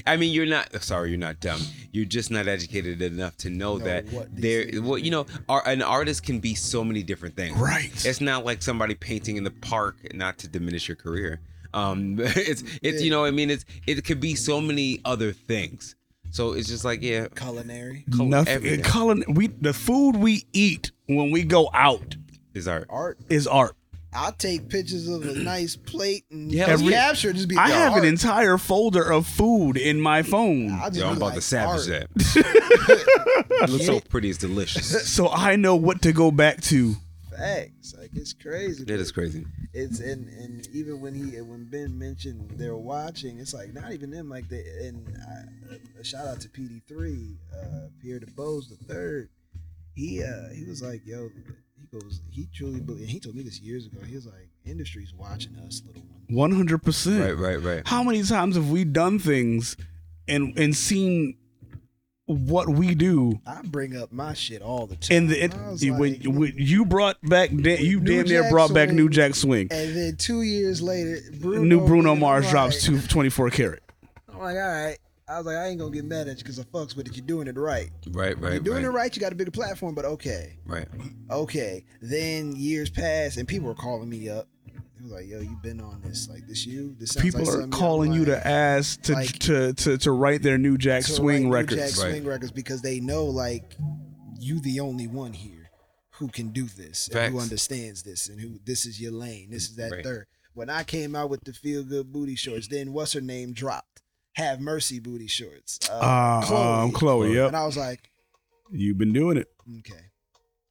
I mean, you're not. Sorry, you're not dumb. You're just not educated enough to know, Know that what there. things Well, you know, ar- an artist can be so many different things. Right. It's not like somebody painting in the park. Not to diminish your career. Um, it's it's you know I mean it's it could be so many other things. So it's just like yeah, culinary color- Nothing. everything Colin, we the food we eat when we go out is art. art. is art. I'll take pictures of a nice plate and Yeah, just every- capture. Just be. I have art. an entire folder of food in my phone, I'll just Yo, I'm about like, to savage art. that. it looks so pretty. It's delicious. so I know what to go back to. Facts. Like it's crazy. It is crazy. It's and and even when he when Ben mentioned they're watching, it's like not even them. Like they and I, a shout out to PD3, uh, Pierre DeBose the third. He uh he was like, yo, he goes, he truly believe. He told me this years ago. He was like, industry's watching us, little one. One hundred percent. Right, right, right. How many times have we done things and and seen what we do I bring up my shit all the time. And the it, I when, like- when you brought back da- you New damn near Jack brought back New Jack Swing. and then two years later, Bruno, New Bruno Mars like- drops two, 24 karat. I'm like, all right. I was like, I ain't gonna get mad at you because I fucks with it. You're doing it right. Right, right, You're doing right, it right. You got a bigger platform, but okay, right. okay. Then years pass, and people were calling me up. They was like, "Yo, you been on this? Like this? You? This sounds People like are calling you to ask to, like- to to to write their New Jack to Swing write New records. Jack Right. Swing records because they know like you the only one here who can do this and who understands this and who this is your lane. This is that Right. third. When I came out with the feel good booty shorts, then what's her name dropped? Have Mercy booty shorts. Uh, Uh, um, Chloe, yep. And I was like, You've been doing it. okay,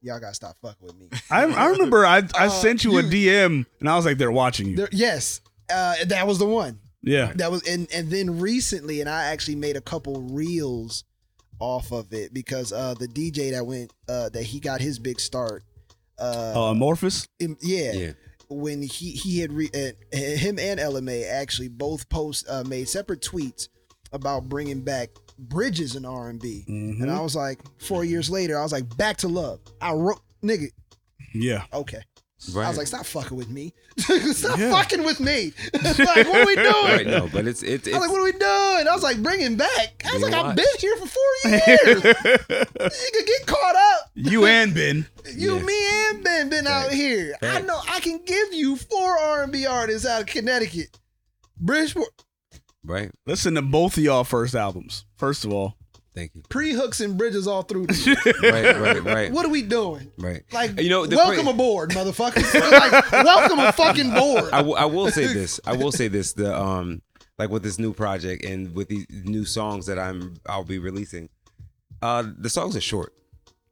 y'all gotta stop fucking with me. I, I remember I, I Uh, sent you a DM and I was like, they're watching you. There- yes, uh, that was the one. Yeah. That was and and then recently, and I actually made a couple reels off of it because uh the DJ that went uh that he got his big start. Uh, Uh, Amorphous? im- yeah, Yeah. When he he had re, uh, him and LMA actually both post uh, made separate tweets about bringing back bridges in R and B, and I was like, four years later, I was like, back to love. I wrote, nigga, Yeah. okay. Right. I was like, stop fucking with me, stop Yeah. fucking with me. like, what are we doing? right, no, but it's it's, I was like, what are we doing? I was like, bring him back. I was Being like, I've been here for four years. you could get caught up. you and Ben. You, Yeah. me, and Ben been out Facts. here. I know I can give you four R and B artists out of Connecticut. Bridgeport, right. Listen to both of y'all first albums. First of all. Thank you. pre hooks and bridges all through. this. Right, right, right, what are we doing? right. Like, You know, welcome cra- aboard, motherfuckers. like, welcome a fucking board. I, w- I will say this. I will say this. The um, like with this new project and with these new songs that I'm I'll be releasing, uh, the songs are short.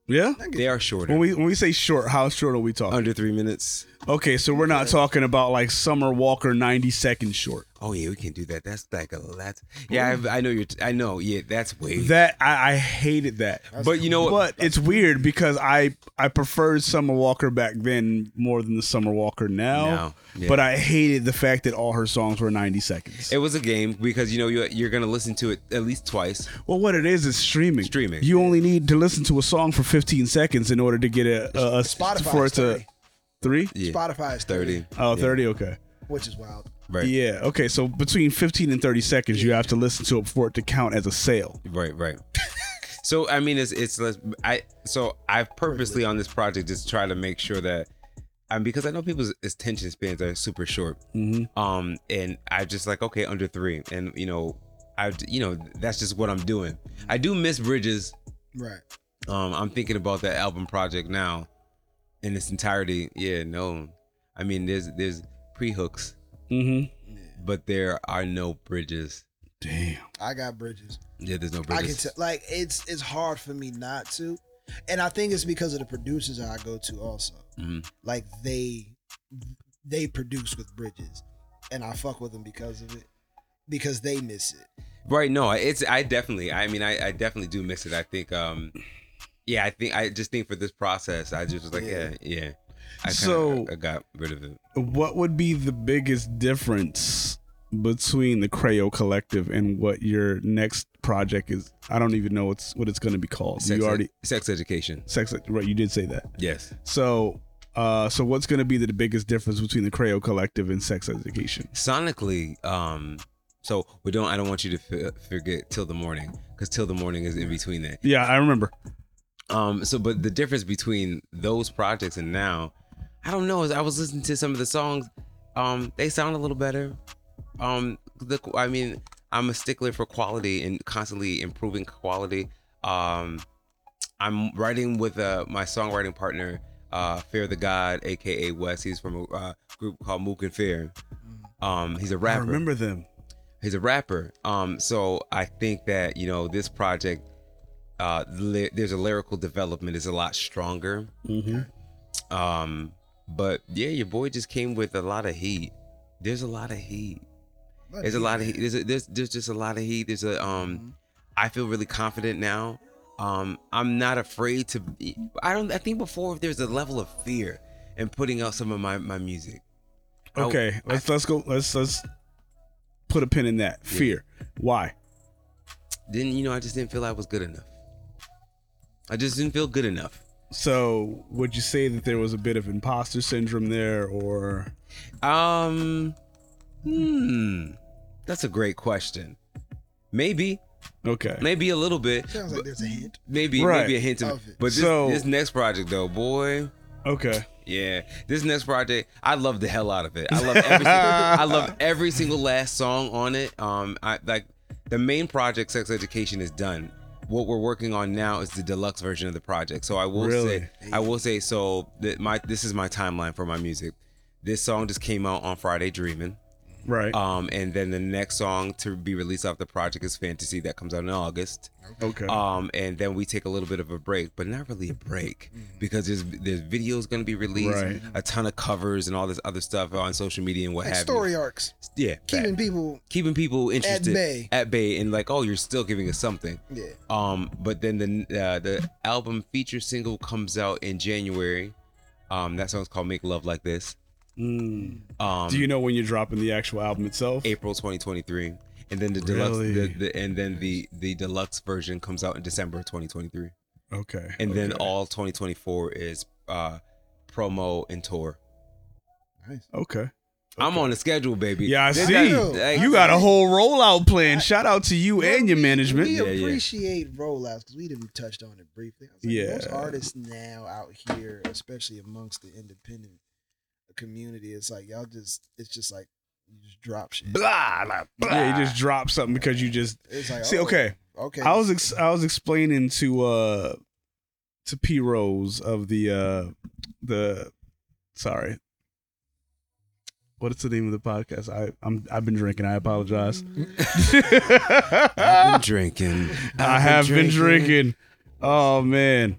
Yeah? They are shorter, When we when we say short, how short are we talking? under three minutes. Okay, so we're not talking about like Summer Walker 90 seconds short. Oh yeah, we can do that. That's like a that's yeah. I've, I know you're. T- I know. Yeah, that's way. That I, I hated that. but you know what? But it's weird because I I preferred Summer Walker back then more than the Summer Walker now. Now, yeah. But I hated the fact that all her songs were 90 seconds. It was a game because you know you're, you're gonna listen to it at least twice. well, what it is is streaming. Streaming. You only need to listen to a song for 15 seconds in order to get a, a, a Spotify for it to 30. Three. Yeah, Spotify is 30, thirty. Oh, Yeah. 30. Okay. which is wild. Right. Yeah. Okay. So between 15 and 30 seconds, you have to listen to it for it to count as a sale. Right, right. so I mean, it's it's less- I so I've purposely on this project just try to make sure that, um, because I know people's attention spans are super short. Mm-hmm. Um, and I just like okay under three, and you know, I you know that's just what I'm doing. I do miss Bridges. Right. Um, I'm thinking about that album project now, in its entirety. Yeah, no, I mean there's there's pre hooks, Mm-hmm. but there are no bridges. Damn. I got bridges. Yeah, there's no bridges. I can bridges. tell. Like it's it's hard for me not to, and I think it's because of the producers I go to also. Mhm. Like they they produce with bridges, and I fuck with them because of it, because they miss it. Right. No, it's I definitely. I mean, I, I definitely do miss it. I think. Um, yeah, I think I just think for this process, I just was like, yeah, yeah. I kinda, So- I got rid of it. What would be the biggest difference between the Creo Collective and what your next project is? I don't even know what's what it's going to be called. Sex, you already sex education. sex right? You did say that. Yes. So, uh, so what's going to be the biggest difference between the Creo Collective and Sex Education? Sonically, um, so we don't. I don't want you to f- forget till the morning because till the morning is in between that. Yeah, I remember. Um, so but the difference between those projects and now, I don't know. I was listening to some of the songs, um, they sound a little better. Um, the I mean, I'm a stickler for quality and constantly improving quality. Um, I'm writing with uh, my songwriting partner, uh, Fear the God, aka Wes. He's from a uh, group called Mook and Fear. Um, he's a rapper I remember them. he's a rapper. Um, so I think that you know this project, uh, li- there's a lyrical development is a lot stronger. Mm-hmm. Um, but yeah, your boy just came with a lot of heat. There's a lot of heat. There's a lot of heat. There's a, there's there's just a lot of heat. There's a um, I feel really confident now. Um, I'm not afraid to. Be, I don't. I think before there's a level of fear in putting out some of my my music. I- Okay, let's let's go. Let's let's put a pin in that. Fear. Why? Then you know I just didn't feel I was good enough. I just didn't feel good enough. So, would you say that there was a bit of imposter syndrome there, or Um, hmm, that's a great question. Maybe, okay? maybe a little bit. Sounds like there's a hint. Maybe, Right. maybe a hint of, Of it. But this, So- this next project though, boy, Okay. yeah, this next project, I love the hell out of it. I love every, single, I love every single last song on it. Um, I like the main project, Sex Education, is done. What we're working on now is the deluxe version of the project. So I will Really? say, I will say, so that my this is my timeline for my music. This song just came out on Friday, Dreaming. Right. Um, and then the next song to be released off the project is Fantasy that comes out in August. okay. Um, and then we take a little bit of a break, but not really a break because there's there's videos gonna be released, Right. a ton of covers and all this other stuff on social media and what Like have story you. arcs. Yeah, Keeping fact. people keeping people interested at bay. at bay and like, oh, you're still giving us something. Yeah. Um, but then the uh, the album feature single comes out in January. Um, that song's called "Make Love Like This." Mm. Um, Do you know when you're dropping the actual album itself? April 2023, and then the deluxe, Really? the, the, and then the the deluxe version comes out in December 2023, Okay. and then all 2024 is uh promo and tour. Nice. Okay. I'm on the schedule, baby. Yeah, I This see. guy- like, You got a whole rollout plan. Shout out to you and your we- management. We Yeah, yeah. appreciate rollouts because we didn't touched on it briefly. I was like, Yeah. Most artists now out here, especially amongst the independent community, it's like y'all just it's just like you just drop shit. Blah, blah, blah. Yeah, you just drop something because you just It's like see. oh, Okay, okay. I was ex- I was explaining to uh to P Rose of the uh the sorry. What is the name of the podcast? I I'm I've been drinking. I apologize. I've been drinking. I have been drinking. Oh man.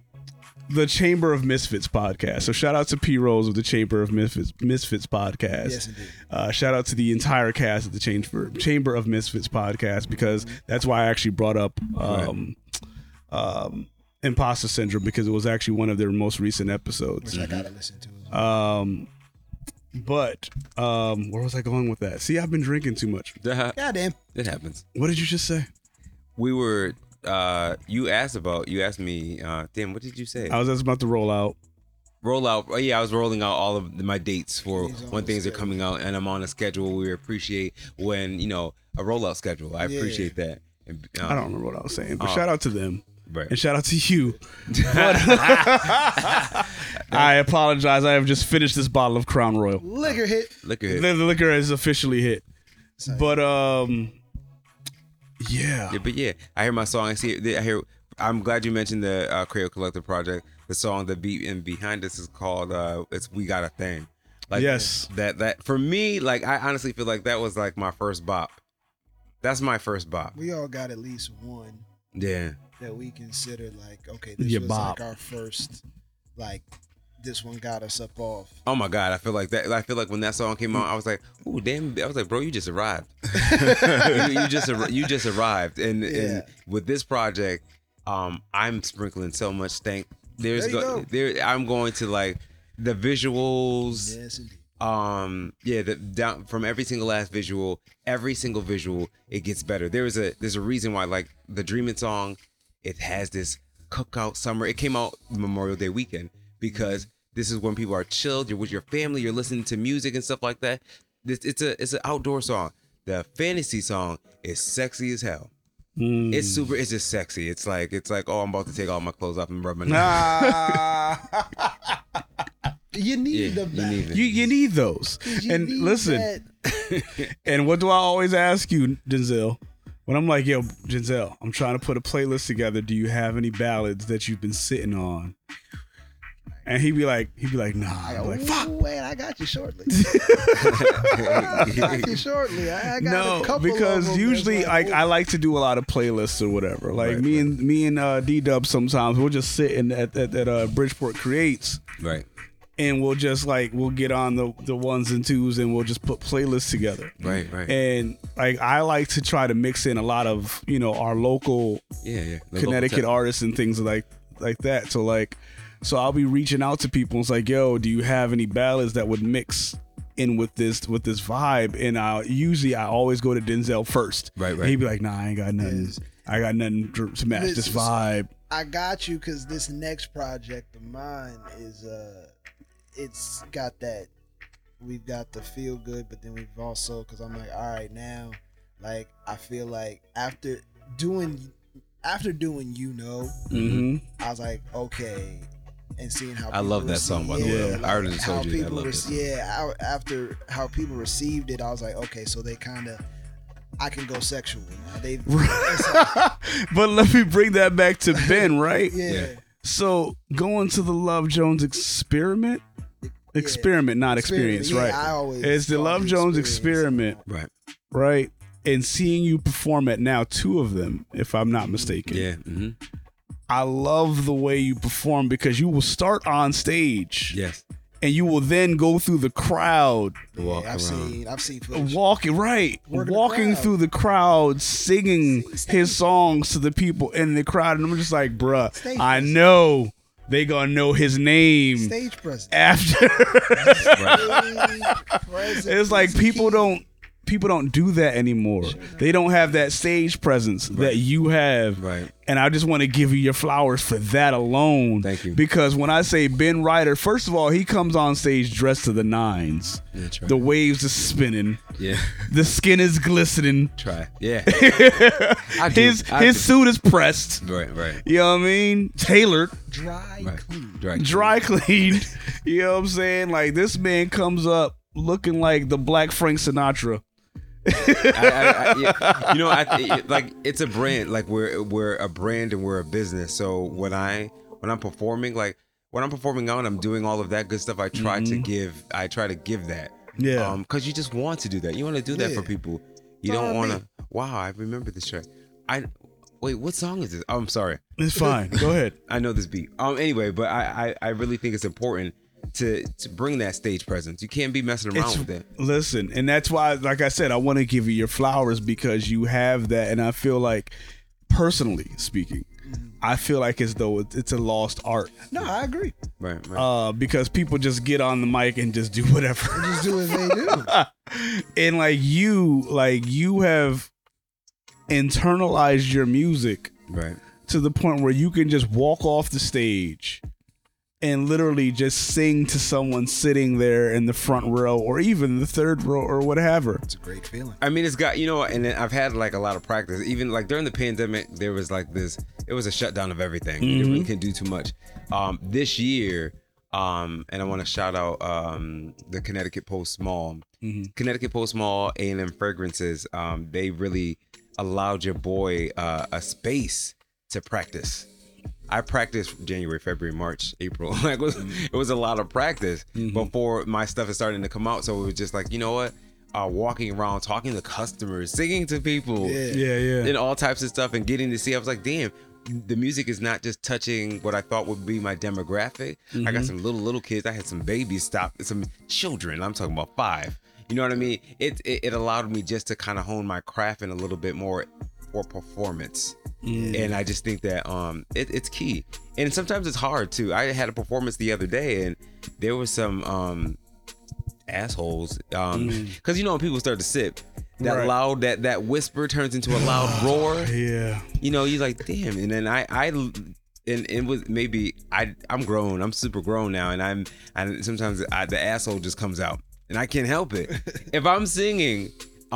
The Chamber of Misfits podcast. So shout out to P Rose of the Chamber of Misfits Misfits podcast. yes, indeed. Uh, shout out to the entire cast of the Chamber Chamber of Misfits podcast because that's why I actually brought up um, um, imposter syndrome because it was actually one of their most recent episodes. Which I gotta listen to. As well. Um, but um, where was I going with that? See, I've been drinking too much. Goddamn. It happens. What did you just say? We were. Uh, you asked about. You asked me. Uh, damn. What did you say? I was just about to roll out. roll out. Oh, yeah, I was rolling out all of my dates for He's when the things are coming out, and I'm on a schedule. We appreciate when you know a rollout schedule. I Yeah. appreciate that. And, um, I don't remember what I was saying, but Oh. shout out to them. Right. And shout out to you. But I apologize. I have just finished this bottle of Crown Royal. Liquor hit. Liquor at The, the liquor is officially hit. But um yeah. Yeah, but yeah, I hear my song. I see. it. I hear. I'm glad you mentioned the uh, Creole Collective project. The song, the beat, and behind this is called uh, "It's We Got a Thing." Like Yes. that that for me, like I honestly feel like that was like my first bop. That's my first bop. We all got at least one Yeah. that we consider like okay, this Yeah, was bop. like our first like this one got us up off. Oh my god, I feel like that. I feel like when that song came out, I was like, "Ooh, damn!" I was like, "Bro, you just arrived. you, you just you just arrived." And Yeah. and with this project, um, I'm sprinkling so much stank. There's There go, go. there. I'm going to like the visuals. Yes, indeed. Um, yeah, the down from every single last visual, every single visual, it gets better. There's a there's a reason why like the Dreaming song, it has this cookout summer. It came out Memorial Day weekend because this is when people are chilled. You're with your family. You're listening to music and stuff like that. This it's a it's an outdoor song. The fantasy song is sexy as hell. Mm. It's super. It's just sexy. It's like it's like oh I'm about to take all my clothes off and rub my. Ah. You need Yeah, the you need you you need those. You And need listen, and what do I always ask you, Denzel? When I'm like, yo, Denzel, I'm trying to put a playlist together. Do you have any ballads that you've been sitting on? And he'd be like, he'd be like, nah. I I'm like, fuck. "Ooh, wait, I got you shortly. I got you shortly. I, I got no, a couple because of usually that's like ooh. I like to do a lot of playlists or whatever. Like Right, me right. and me and uh, D Dub sometimes we'll just sit in at at, at uh, Bridgeport Creates right, and we'll just like we'll get on the the ones and twos and we'll just put playlists together. right, right. And like I like to try to mix in a lot of you know our local yeah, yeah. The local Connecticut artists and things like like that. So like, so I'll be reaching out to people. And it's like, yo, do you have any ballads that would mix in with this with this vibe? And I usually I always go to Denzel first. Right, And right. he'd be like, Nah, I ain't got nothing. Yes. I got nothing to to match this Listen, vibe. I got you because this next project of mine is uh, it's got that. We've got the feel good, but then we've also because I'm like, all right, now, like I feel like after doing, after doing, you know, Mm-hmm. I was like, okay, and seeing how I love people that song, by the way. yeah, I already how told you that I people love rec- song. Yeah, how- after how people received it, I was like, okay, so they kind of, I can go sexual now. They, but let me bring that back to Ben, right? yeah, Yeah. So going to the Love Jones experiment, experiment, not experience, Experiment, right? yeah, I always it's the call it Love Jones experiment, Right. right? And seeing you perform at now two of them, if I'm not mistaken. Yeah. hmm I love the way you perform because you will start on stage Yes. and you will then go through the crowd, Walk Yeah, I've around. seen, I've seen footage. walking right, Working walking crowd. through the crowd, singing Stage. his songs to the people in the crowd, and I'm just like, bruh, Stage I know they gonna know his name Stage presence. after. Stage presence it's like people don't people don't do that anymore. They don't have that stage presence that you have. Right. And I just want to give you your flowers for that alone. Thank you. Because when I say Ben Righter, first of all, he comes on stage dressed to the nines. That's right. The waves are spinning. Yeah. The skin is glistening. Try. Yeah. I do. His I his do. suit is pressed. Right. Right. You know what I mean? Tailored, dry Right. clean. Right. dry cleaned. you know what I'm saying? Like this man comes up looking like the black Frank Sinatra. I, I, I, you know, I, like it's a brand. Like we're we're a brand and we're a business. So when I when I'm performing, like when I'm performing out, I'm doing all of that good stuff. I try to give. I try to give that. Yeah. Um, because you just want to do that. You want to do that for people. You don't want to. Wow, I remember this track. I wait. What song is this? Oh, I'm sorry. It's fine. Go ahead. I know this beat. Um. Anyway, but I I, I really think it's important to to bring that stage presence. You can't be messing around It's, with it. listen, and that's why, like I said, I want to give you your flowers because you have that, and I feel like, personally speaking, I feel like as though it's, it's a lost art, No, I agree. Right. Right. uh, because people just get on the mic and just do whatever, Just do as they do. and like you, like you have internalized your music right. to the point where you can just walk off the stage and literally just sing to someone sitting there in the front row or even the third row or whatever. It's a great feeling. I mean, it's got you know, and then I've had like a lot of practice. Even like during the pandemic, there was like this. It was a shutdown of everything. You really couldn't do too much. Um, this year, um, and I want to shout out um, the Connecticut Post Mall, Connecticut Post Mall, A and M Fragrances. Um, they really allowed your boy uh, a space to practice. I practiced January, February, March, April. like it was, mm-hmm. it was a lot of practice mm-hmm. before my stuff is starting to come out. So it was just like, you know what? Uh, walking around, talking to customers, singing to people, Yeah. Yeah, yeah. and all types of stuff, and getting to see. I was like, damn, the music is not just touching what I thought would be my demographic. I got mm-hmm. some little little kids. I had some babies stop, some children. I'm talking about five. You know what I mean? It it, it allowed me just to kind of hone my craft in a little bit more for performance. And I just think that um it, it's key. And sometimes it's hard too. I had a performance the other day and there was some um assholes. Um because you know when people start to sip, that Right. loud that that whisper turns into a loud roar Yeah. you know, you're like, damn. And then I, I, and it was maybe I, I'm grown. I'm super grown now, and I'm, and sometimes I, the asshole just comes out, and I can't help it. if I'm singing,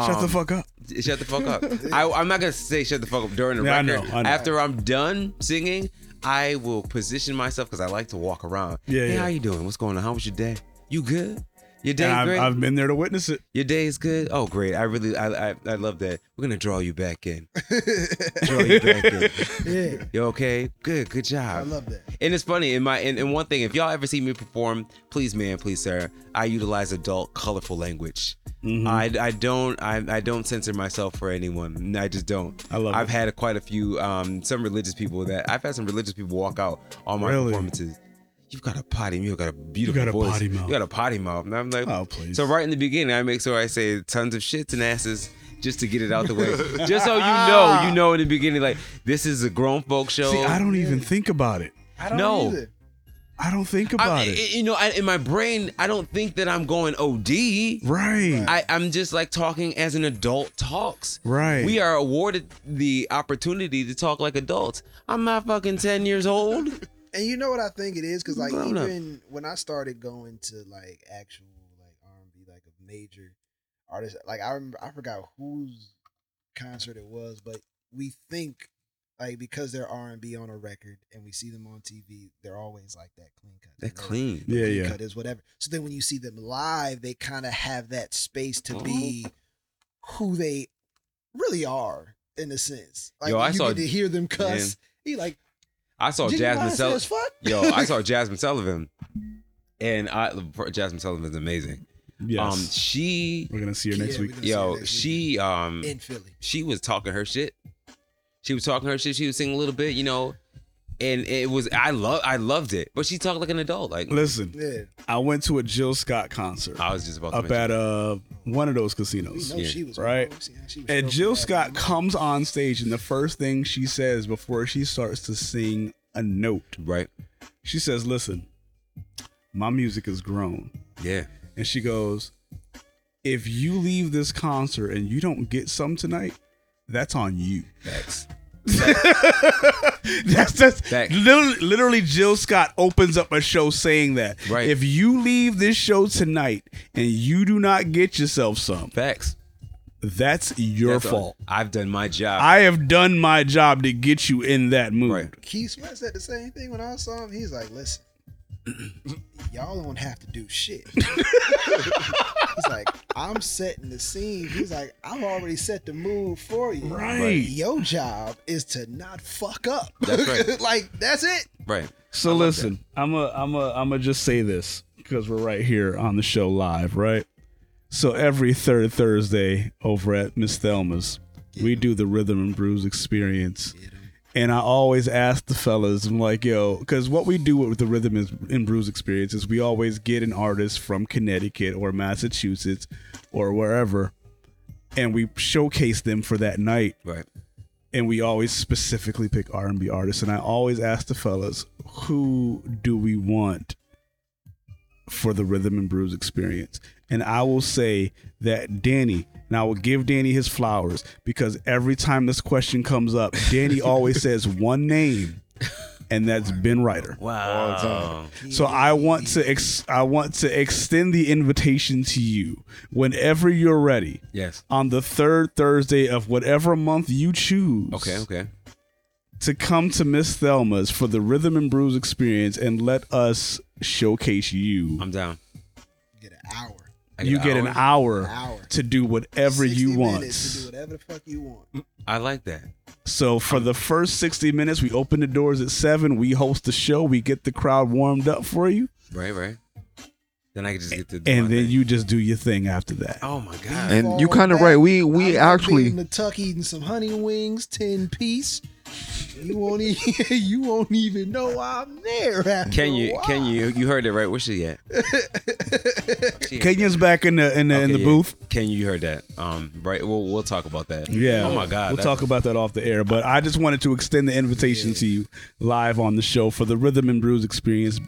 Shut the um, fuck up. Shut the fuck up. I, I'm not gonna say shut the fuck up during the Yeah, I record. know, I know. After I'm done singing, I will position myself because I like to walk around. Yeah, Hey, yeah. how you doing? What's going on? How was your day? You good? Your day And I've, great? I've been there to witness it. Your day is good. Oh, great! I really, I, I, I love that. We're gonna draw you back in. draw you back in. Yeah. You okay? Good, good job. I love that. And it's funny, in my and, and one thing, if y'all ever see me perform, please, man, please, sir, I utilize adult, colorful language. Mm-hmm. I, I don't I, I don't censor myself for anyone. I just don't. I love I've it. had quite a few um some religious people that I've had some religious people walk out on my Really? performances. You've got a potty, mouth. you got a beautiful you got a voice. potty mouth. You got a potty mouth. And I'm like, Oh, please. So right in the beginning, I make sure I say tons of shits and asses just to get it out the way. just so you know, you ah. know in the beginning, like this is a grown folk show. See, I don't even think about it. I don't No. either. I don't think about I, it. You know, I, in my brain, I don't think that I'm going OD. Right. I, I'm just like talking as an adult talks. Right. We are awarded the opportunity to talk like adults. I'm not fucking 10 years old. And you know what I think it is? Because like Grown up. even when I started going to like actual like R and B, like a major artist, like I remember I forgot whose concert it was, but we think like because they're R and B on a record and we see them on TV, they're always like that clean cut. They're You know, clean. the Yeah, clean yeah. Cut is whatever. So then when you see them live, they kind of have that space to be oh. who they really are in a sense. Like Yo, I you saw- get to hear them cuss. He like I saw Jiggy Jazmine Vine Sullivan. Yo, I saw Jazmine Sullivan. And I Jazmine Sullivan's amazing. yes. Um she We're gonna see her next Yeah, week. we're gonna see her yo, next she um in Philly. she was talking her shit. She was talking her shit. She was singing a little bit, you know, and it was I love I loved it. But she talked like an adult. Like Listen, Yeah, I went to a Jill Scott concert I was just about to up at uh one of those casinos. know Yeah. she was Right. wrong. She was And stroking Jill Scott remote. comes on stage, and the first thing she says before she starts to sing a note, right. she says, "Listen, my music has grown." Yeah. And she goes, "If you leave this concert and you don't get some tonight, that's on you." Facts. that's that's Facts. literally, literally Jill Scott opens up a show saying that. Right. If you leave this show tonight and you do not get yourself some, Facts. that's your That's all- fault. I've done my job. I have done my job to get you in that mood. Right. Keith Sweat said the same thing when I saw him. He's like, listen, y'all don't have to do shit. He's like, I'm setting the scene. He's like, I've already set the mood for you. Right. Your job is to not fuck up. That's right. like, that's it. right. So listen, I'm a I'm a I'm a just say this because we're right here on the show live, right? So every third Thursday over at Miss Thelma's, we do the Rhythm and Brews experience. And I always ask the fellas, I'm like, yo, because what we do with the Rhythm and- Brews experience is we always get an artist from Connecticut or Massachusetts or wherever, and we showcase them for that night. Right. and we always specifically pick R&B artists. And I always ask the fellas who do we want for the Rhythm and Brews experience? And I will say that Danny and I will give Danny his flowers because every time this question comes up Danny always says one name and that's Ben Righter Wow. so I want to ex- I want to extend the invitation to you whenever you're ready Yes. on the third Thursday of whatever month you choose Okay. Okay. to come to Miss Thelma's for the Rhythm and Brews experience and let us showcase you. I'm down. Get an hour. I you get an hour, An hour. to do whatever 60 you want. to do whatever the fuck you want. I like that. So for the first 60 minutes, we open the doors at 7, we host the show, we get the crowd warmed up for you, Right. Right. Then I can just get to. and then thing. you just do your thing after that. Oh my god. And you Fall kind of right. We we I'm actually in the tuck eating some honey wings, ten piece. You won't even you won't even know I'm there. After Can you? Can you? You heard it right. Where's she at? She at? Kenya's back in the in the, in Okay, the yeah. booth. Ken, you heard that. Um, right. We'll we'll talk about that. Yeah. Oh my God. We'll that- talk about that off the air. But I just wanted to extend the invitation to you live on the show for the Rhythm and Brews experience.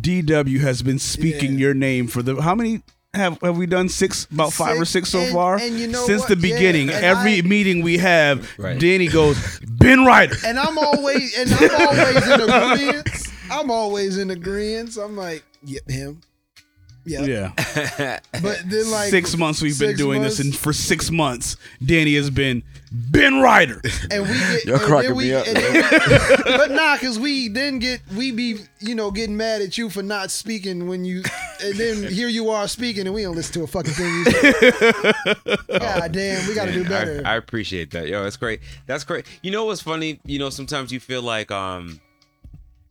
DW has been speaking Yeah. your name for the how many have have we done six about five or six Six, so and- far and you know since what? the beginning and every I- meeting we have Right. danny goes Ben Righter And I'm always and I'm always in agreement. I'm always in agreement. I'm like, yep, him. Yep. yeah But then like six months we've been six doing this and for six months danny has been Ben Righter and we get You're and then cracking we, me up, then we- but nah, cause we then get we be you know getting mad at you for not speaking when you and then here you are speaking and we don't listen to a fucking thing. You say. God damn, we got to do better. I, I appreciate that. Yo, that's great. That's great. You know what's funny? You know, sometimes you feel like, um,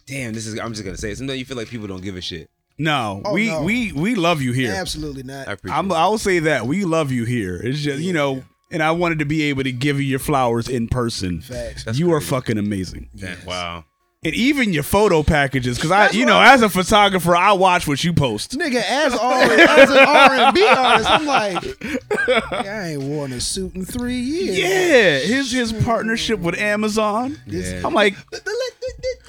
damn, this is. I'm just gonna say. It. Sometimes you feel like people don't give a shit. No Oh, we no. we we love you here Absolutely not. I appreciate. I'm, it. I will say that we love you here. It's just you know, and I wanted to be able to give you your flowers in person. Facts. That's you are fucking amazing, Yeah, Wow. And even your photo packages. Because I, you know, I- as a photographer, I watch what you post. Nigga, as R as an R and B artist, I'm like, I ain't worn a suit in three years. Yeah, his his partnership with Amazon. Yeah. I'm like,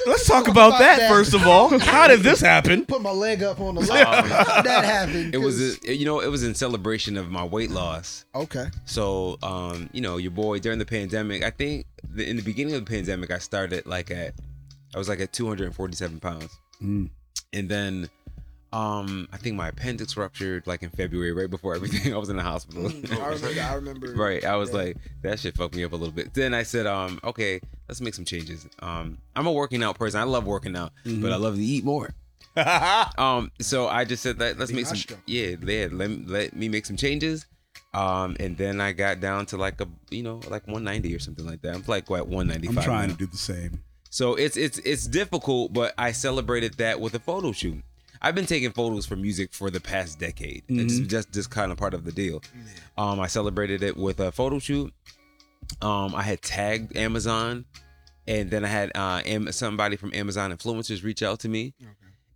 Let's talk Talk about, about that, that. first of all. How did this happen? Put my leg up on the line. How did that happen? It was, a, you know, it was in celebration of my weight loss. okay. So, um, you know, your boy during the pandemic, I think the, in the beginning of the pandemic, I started like at, I was like at 247 pounds. Mm. And then, um, I think my appendix ruptured like in February, right before everything. I was in the hospital. Mm, I remember. I remember. right. I was yeah. like, that shit fucked me up a little bit. Then I said, um, okay, let's make some changes. Um, I'm a working out person. I love working out, but I love to eat more. Um, so I just said that let's Be make some yeah, yeah, let let me make some changes. Um, and then I got down to like a you know like 190 or something like that. I'm like what 195. I'm trying now. to do the same. So it's it's it's difficult, but I celebrated that with a photo shoot. I've been taking photos for music for the past decade. It's just just kind of part of the deal. Um, I celebrated it with a photo shoot. Um, I had tagged Amazon, and then I had uh Am- somebody from Amazon influencers reach out to me.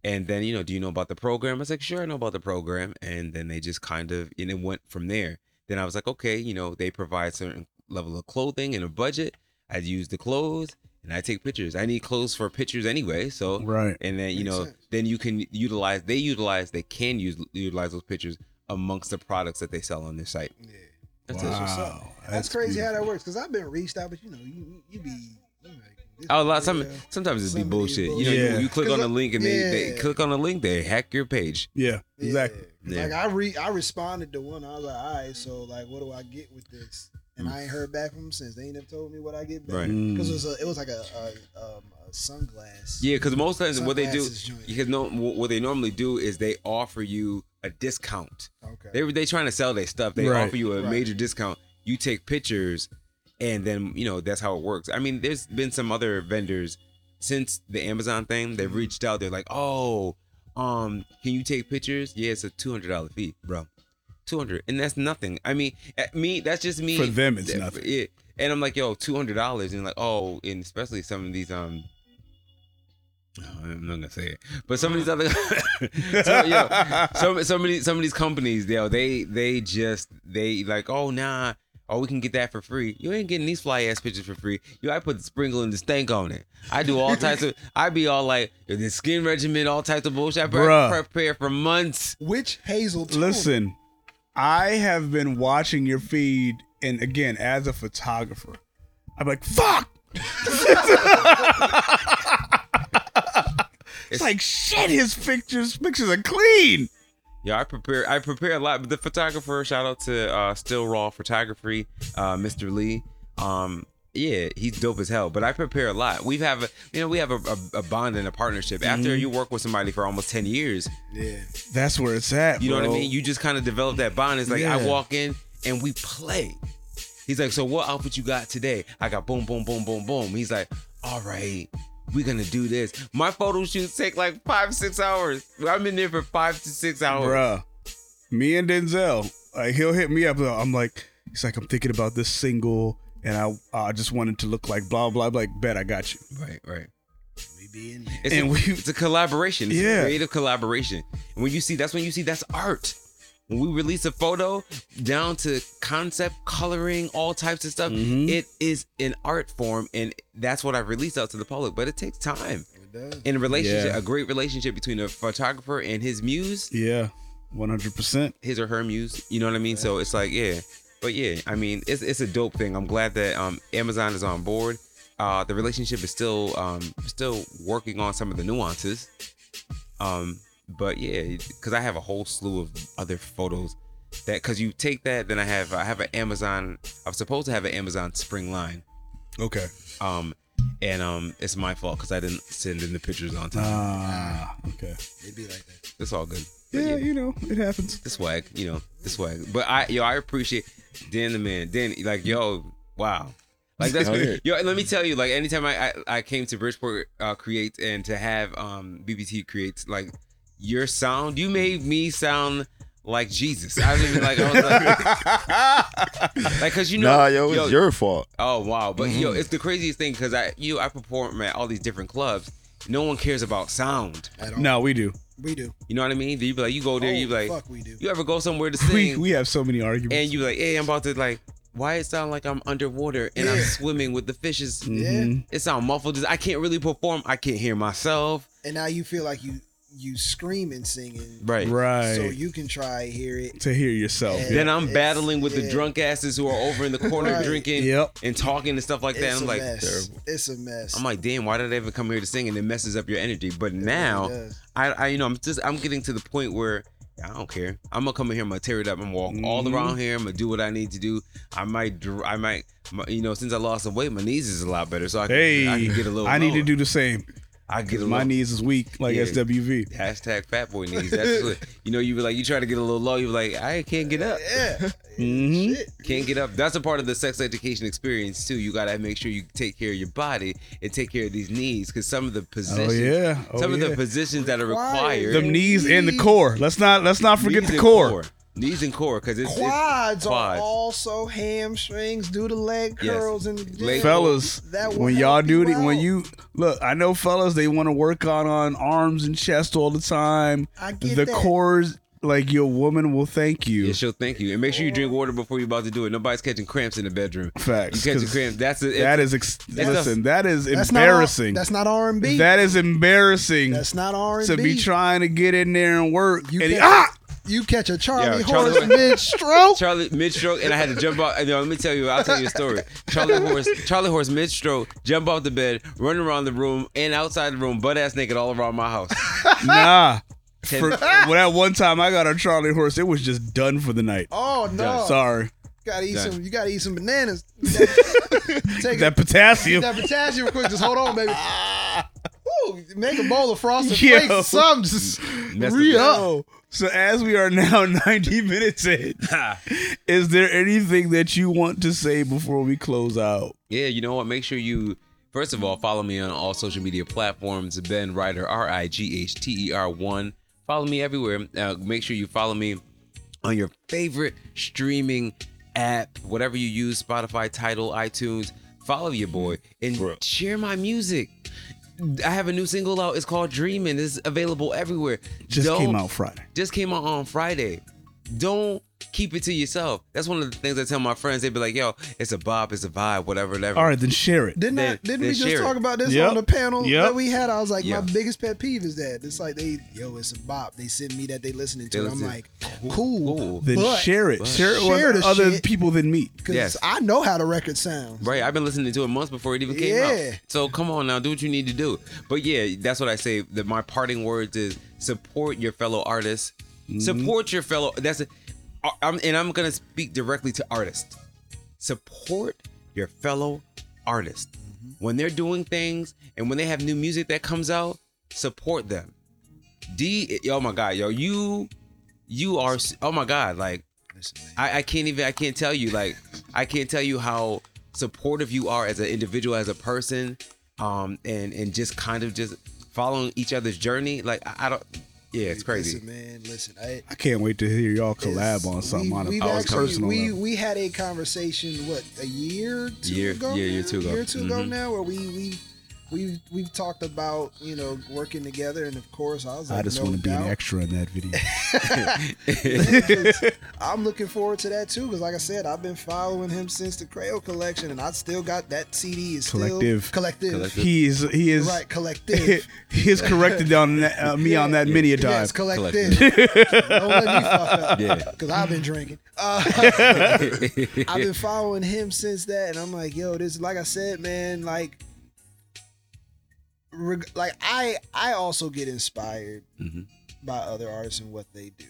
And then you know, do you know about the program? I was like, sure, I know about the program. And then they just kind of and it went from there. Then I was like, okay, you know, they provide certain level of clothing and a budget. I'd use the clothes and I take pictures. I need clothes for pictures anyway. So Right. and then you Makes know, sense. then you can utilize. They utilize. They can use utilize those pictures amongst the products that they sell on their site. Yeah. That's Wow. it. That's, That's crazy how that works. Cause I've been reached out, but you know, you you be. You like, this Oh, a lot. Some, yeah. sometimes it'd be Some of these bullshit. You know, bullshit. you, you click on the link and they, they click on the link, they hack your page. Yeah, exactly. Yeah. Yeah. Like I re I responded to one. I was like, all right, so like, what do I get with this? And I ain't heard back from them since. They ain't never told me what I get back. Right. Mm. Because it was a, it was like a a, um, a sunglass. Yeah, because most times what they do, because no, what they normally do is they offer you a discount. Okay. They they trying to sell their stuff. They Right. offer you a Right. major discount. You take pictures, and then you know that's how it works. I mean, there's been some other vendors since the Amazon thing. They've Mm-hmm. reached out. They're like, oh, um, can you take pictures? Yeah, it's a two hundred dollar fee, bro. Two hundred, and that's nothing. I mean, at me, that's just me. For them, it's Yeah, nothing. Yeah, and I'm like, yo, two hundred dollars, and like, oh, and especially some of these um. oh, I'm not gonna say it, but some of these other, so, yo, some some of these some of these companies, yo, they they just they like, oh nah, oh we can get that for free. You ain't getting these fly ass pictures for free. You, I put the sprinkle and the stank on it. I do all types of. I be all like the skin regimen, all types of bullshit. I Bruh. prepare for months. Which Hazel? told Listen, I have been watching your feed, and again, as a photographer, I'm like, fuck. it's like shit. His pictures, pictures are clean. Yeah, I prepare. I prepare a lot. But the photographer, shout out to uh, Still Raw Photography, uh, Mr. Lee. Um, yeah, he's dope as hell. But I prepare a lot. We have a, you know, we have a, a, a bond and a partnership. After Mm-hmm. you work with somebody for almost ten years, Yeah. That's where it's at. you know what I mean. You just kind of develop that bond. It's like I walk in and we play. He's like, so what outfit you got today? I got boom, boom, boom, boom, boom. He's like, all right, we're gonna do this. My photo shoots take like five, six hours. I'm in there for five to six hours. Bruh, me and Denzel, like he'll hit me up. I'm like, he's like, I'm thinking about this single, and I I just wanted to look like blah blah. I'm like, bet I got you. Right, right. We be in there. It's, And a, we- it's a collaboration. It's Yeah. a creative collaboration. And when you see, that's when you see that's art. When we release a photo down to concept, coloring, all types of stuff, Mhm. it is an art form, and that's what I've released out to the public. But it takes time. It does. In a relationship, Yeah. a great relationship between a photographer and his muse, Yeah, 100. percent his or her muse. You know what I mean? So it's like, yeah. But yeah, I mean, it's it's a dope thing. I'm glad that um Amazon is on board. Uh, the relationship is still um still working on some of the nuances. Um, but yeah, because I have a whole slew of other photos that because you take that, then I have I have an Amazon. I'm supposed to have an Amazon spring line. Okay. Um, and um, it's my fault because I didn't send in the pictures on time. Ah, okay. It be like that. it's all good. But Yeah, you know, it happens. the swag, you know, the swag. But I, yo, I appreciate Dan the man. Dan, like, yo, wow. Like that's Oh, yeah. yo. and Let me tell you, like, anytime I I, I came to Bridgeport uh, create and to have um BBT create like your sound, you made me sound like Jesus. I mean, like, I was like, like, cause you know, nah, yo, it's your fault. Oh wow, but yo, Mm-hmm. it's the craziest thing because I you I perform at all these different clubs. No one cares about sound. At all. No, we do. We do. You know what I mean? You be like, you go there, Oh, you be like, fuck, we do. you ever go somewhere to We sing, we have so many arguments. and you be like, hey, I'm about to like, why it sound like I'm underwater and I'm swimming with the fishes. Mhm. It sound muffled. Just- I can't really perform. I can't hear myself. And now you feel like you you screaming singing. Right. Right. So you can try hear it. to hear yourself. Yeah. Then I'm It's- battling with the yeah. drunk asses who are over in the corner Right. drinking Yep. and talking and stuff like that. It's I'm a like, mess. terrible. It's a mess. I'm like, damn, why did I ever come here to sing? And it messes up your energy. But now, does. I, I, you know, I'm just, I'm getting to the point where I don't care. I'm gonna come in here, I'm gonna tear it up and walk all Mhm. around here. I'm gonna do what I need to do. I might, dr- I might, you know, since I lost some weight, my knees is a lot better, so I can, Hey, I can get a little. I need to do the same. I get My little. knees is weak, like Yeah. SWV. Hashtag fat boy knees. That's what you know. You be like, you try to get a little low. You be like, I can't get up. Yeah. Mhm. Shit. Can't get up. That's a part of the sex education experience too. You gotta make sure you take care of your body and take care of these knees because some of the positions, Oh yeah. Oh, some of the positions that are Required. the knees and the core. Let's not let's not forget knees the and core. Knees and core, because it's, it's Quads, quads. are also hamstrings. Do the leg Yes. curls and Leg- Fellas, That when y'all do it, when you look, I know fellas they want to work on on arms and chest all the time. I get the that. cores, like your woman will thank you. Yeah, she'll thank you. And make sure you drink water before you're about to do it. Nobody's catching cramps in the bedroom. Facts. You catch 'cause cramps. That's a, that is ex- that's listen. that is That's embarrassing. Not, that's not R and B. that is embarrassing That's not R and B. to be trying to get in there and work. You and catch, ah, you catch a Charlie Yeah, Charlie horse Horse. mid stroke. Charlie mid stroke, and I had to jump out. And, uh, let me tell you, I'll tell you a story. Charlie horse, Charlie horse mid stroke, jump off the bed, run around the room and outside the room, butt ass naked all around my house. nah. Ten- For, that one time I got a Charlie horse, it was just done for the night. Oh no! Sorry, Gotta eat Done. some. You gotta eat some bananas. Take that potassium. that potassium real quick. Just hold on, baby. Ooh, make a bowl of frosted Yo. flakes or something. Just Messed re up. So as we are now 90 minutes in, is there anything that you want to say before we close out? Yeah, you know what? Make sure you first of all follow me on all social media platforms. Ben Righter, R I G H T E R one. Follow me everywhere. Uh, make sure you follow me on your favorite streaming app, whatever you use, Spotify, Tidal, iTunes. Follow your boy and share my music. I have a new single out. It's called Dreaming. It's available everywhere. Just Don't- came out Friday. just came out on Friday. Don't keep it to yourself. That's one of the things I tell my friends. They'd be like, "Yo, it's a bop, it's a vibe, whatever, whatever." All right, then share it. Didn't I, didn't then we just share it. talk about this Yep. on the panel Yep. that we had? I was like, Yeah. my biggest pet peeve is that it's like they, yo, it's a bop. They send me that they listening to. They it. I'm like, cool. Cool. Then but share it. Share it share with the other shit. people than me. Because Yes. I know how the record sounds. Right, I've been listening to it months before it even came Yeah. out. So come on now, do what you need to do. But yeah, that's what I say. That my parting words is support your fellow artists. Mm-hmm. Support your fellow. That's it. Uh, I'm, and I'm gonna speak directly to artists. Support your fellow artists mm-hmm. when they're doing things and when they have new music that comes out. Support them. D. Oh my God, yo, you, you are. Oh my God, like I, I can't even I can't tell you like I can't tell you how supportive you are as an individual as a person um and and just kind of just following each other's journey like I, I don't yeah it's crazy Listen, man. Listen, I, I can't wait to hear y'all collab on something we, on a we've actually, personal we, level. we had a conversation what a year two Year- ago yeah, year now? two ago. year two ago Mhm. now where we we we we've talked about you know working together and of course I was like I just no want to be an extra in that video. I'm looking forward to that too because like I said I've been following him since the Crayo collection and I still got that CD is still Collective. collective, Collective. he is he is right collective he is corrected on that, uh, me on that many a time. yes collective don't let me fuck up Yeah. because I've been drinking uh, I've been following him since that, and I'm like, yo, this like I said, man, like, reg- like I I also get inspired Mhm. by other artists and what they do.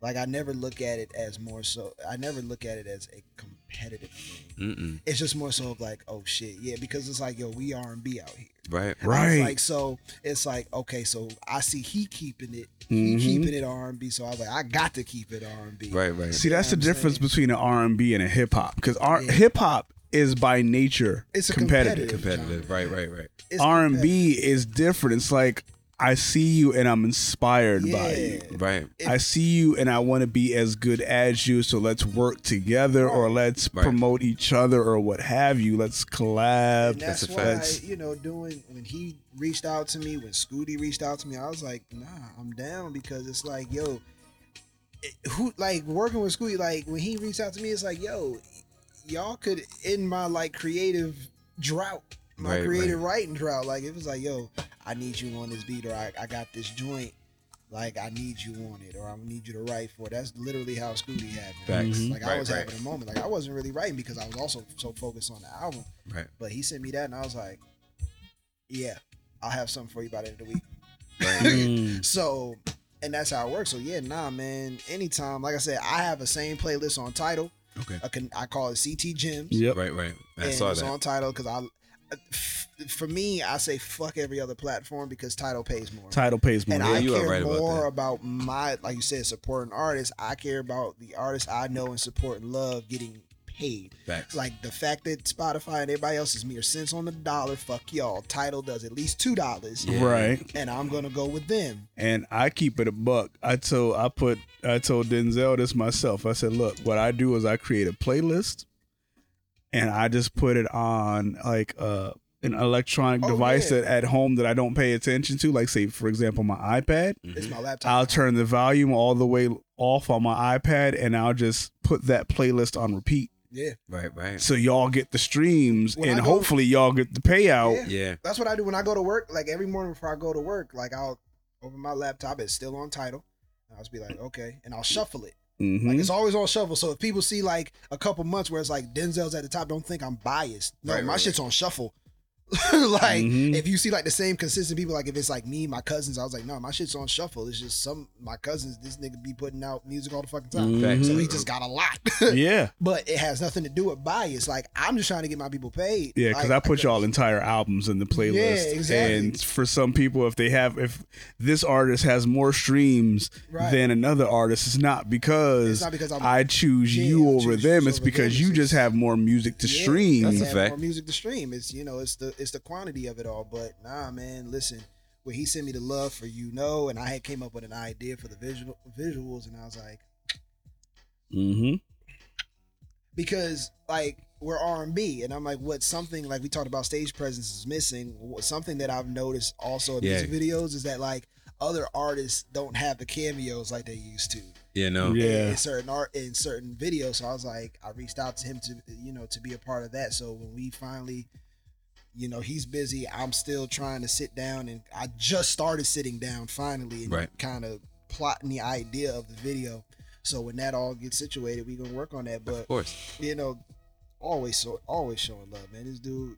Like I never look at it as more so. I never look at it as a competitive thing. Mm-mm. It's just more so of like, oh shit, yeah, because it's like, yo, we R and B out here. right Right. Like so, it's like okay, so I see he keeping it, he Mhm. keeping it R and B. So I was like, I got to keep it R and B. right right See, that's the You know what I'm difference saying? between an R and B and a hip hop because Yeah. hip hop is by nature It's competitive. competitive. competitive right right right It's R and B is different. It's like I see you and I'm inspired by you. Right If- I see you and I want to be as good as you, so let's work together or let's Right. promote each other or what have you. Let's collab. And that's, That's a why fact. you know doing when he reached out to me when Scooty reached out to me I was like nah I'm down because it's like yo it- who like working with Scooty like when he reached out to me it's like yo y'all could end my like creative drought, my Right, creative writing drought. Like it was like, yo, I need you on this beat, or I, I got this joint. Like I need you on it, or I need you to write for it. That's literally how Scooty happened. Facts. Like I was right. having a moment. Like I wasn't really writing because I was also so focused on the album. Right. But he sent me that, and I was like, yeah, I'll have something for you by the end of the week. Mm. So, and that's how it works. So yeah, nah, man. Anytime, like I said, I have a same playlist on Tidal. Okay. I can I call it CT Gems. Yep. Right, right. I and saw it's that. on Tidal because I, for me, I say fuck every other platform because Tidal pays more. Tidal pays more. and Yeah, I you are care right about more that. about, my, like you said, supporting artists. I care about the artists I know and support and love getting paid. Facts. Like the fact that Spotify and everybody else is mere cents on the dollar. Fuck y'all. Tidal does at least two dollars, Yeah. Right. and I'm gonna go with them. And I keep it a buck. I told I put I told Denzel this myself. I said, look, what I do is I create a playlist and I just put it on like uh an electronic Oh, device yeah. that at home that I don't pay attention to, like say for example my iPad. It's my laptop. I'll turn the volume all the way off on my iPad and I'll just put that playlist on repeat. Yeah, Right, right. So y'all get the streams When and go- hopefully y'all get the payout. Yeah. Yeah. That's what I do when I go to work. Like every morning before I go to work, like I'll open my laptop. It's still on Tidal. And I'll just be like, okay, and I'll shuffle it. Mhm. Like it's always on shuffle. So if people see like a couple months where it's like Denzel's at the top, don't think I'm biased. No, Right, my right, shit's on shuffle. like Mhm. if you see like the same consistent people, like if it's like me, my cousins, I was like, no, my shit's on shuffle. It's just some my cousins. This nigga be putting out music all the fucking time, Mhm. so he just got a lot. yeah. but it has nothing to do with bias. Like I'm just trying to get my people paid. Yeah, because Like, I put y'all entire albums in the playlist. Yeah, exactly. And for some people, if they have, if this artist has more streams Right. than another artist, it's not because, It's not because I'm- I choose Yeah, you I over choose them. It's over because them. you just just- have more music to Yeah, stream. That's a fact. More music to stream. It's you know, it's the it's the quantity of it all. But nah, man, listen. When he sent me the love for you know, and I had came up with an idea for the visual visuals, and I was like, mm-hmm. because like we're R and B, and I'm like, what something like we talked about stage presence is missing. Something that I've noticed also in Yeah. music videos is that like other artists don't have the cameos like they used to. Yeah, no. Yeah. in certain art in certain videos. So I was like, I reached out to him to you know to be a part of that. So when we finally, you know, he's busy. I'm still trying to sit down, and I just started sitting down finally and Right. kind of plotting the idea of the video. So when that all gets situated, we gonna work on that. But Of course. you know, always so always showing love, man. This dude.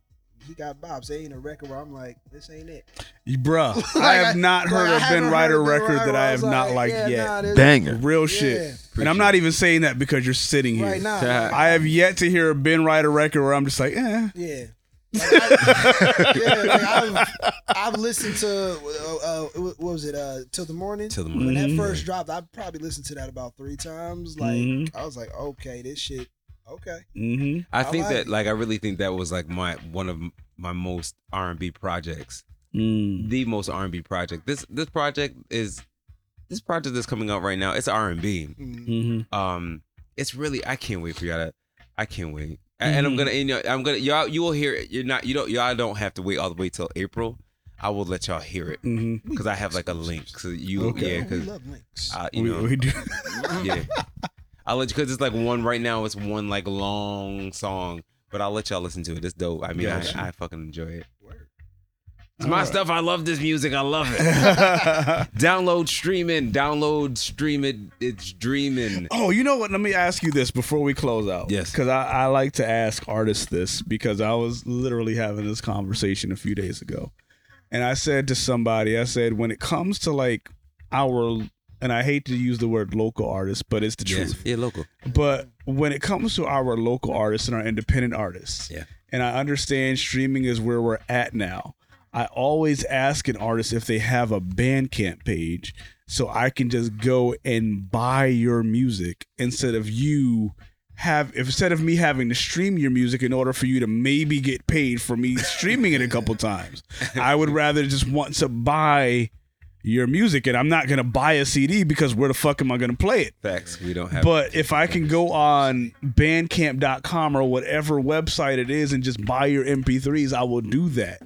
He got bops. They ain't a record where I'm like, this ain't it. Bruh, Like, I have not like, heard I a haven't Ben heard Righter a record that I have not like, liked yeah, yet. nah, Banger. Real Yeah. shit. And I'm not even saying that because you're sitting here. Right now, I have yet to hear a Ben Righter record where I'm just like, eh. Yeah. Like, I, yeah, like I've, I've listened to uh, uh, what was it? Uh, till the morning. Till the morning. When that first dropped, I probably listened to that about three times. Like Mhm. I was like, okay, this shit, okay. Mm-hmm. I I think like that it. like I really think that was like my one of my most R and B projects. Mm. The most R and B project. This this project is this project that's coming out right now. It's R and B. Mm. Mm-hmm. Um, it's really I can't wait for y'all to. I can't wait. A- And I'm Mhm. gonna, you know, I'm gonna, y'all, you will hear it. You're not, you don't, y'all don't have to wait all the way till April. I will let y'all hear it Mm-hmm. because I have like a link. So you, Okay. yeah, we because love links. uh, you We, know, we do. yeah. I'll let you because it's like one right now. It's one like long song, but I'll let y'all listen to it. It's dope. I mean, Gotcha. I, I fucking enjoy it. It's my Alright. stuff. I love this music. I love it. download, stream it. Download, stream it. It's dreaming. Oh, you know what? Let me ask you this before we close out. Yes. Because I, I like to ask artists this because I was literally having this conversation a few days ago. And I said to somebody, I said, when it comes to like our, and I hate to use the word local artists, but it's the Yeah, truth. yeah, local. But when it comes to our local artists and our independent artists, Yeah. and I understand streaming is where we're at now. I always ask an artist if they have a Bandcamp page so I can just go and buy your music instead of you have if instead of me having to stream your music in order for you to maybe get paid for me streaming it a couple times. I would rather just want to buy your music and I'm not going to buy a CD because where the fuck am I going to play it? Facts. We don't have. But if I can go on bandcamp.com or whatever website it is and just buy your MP3s, I will do that.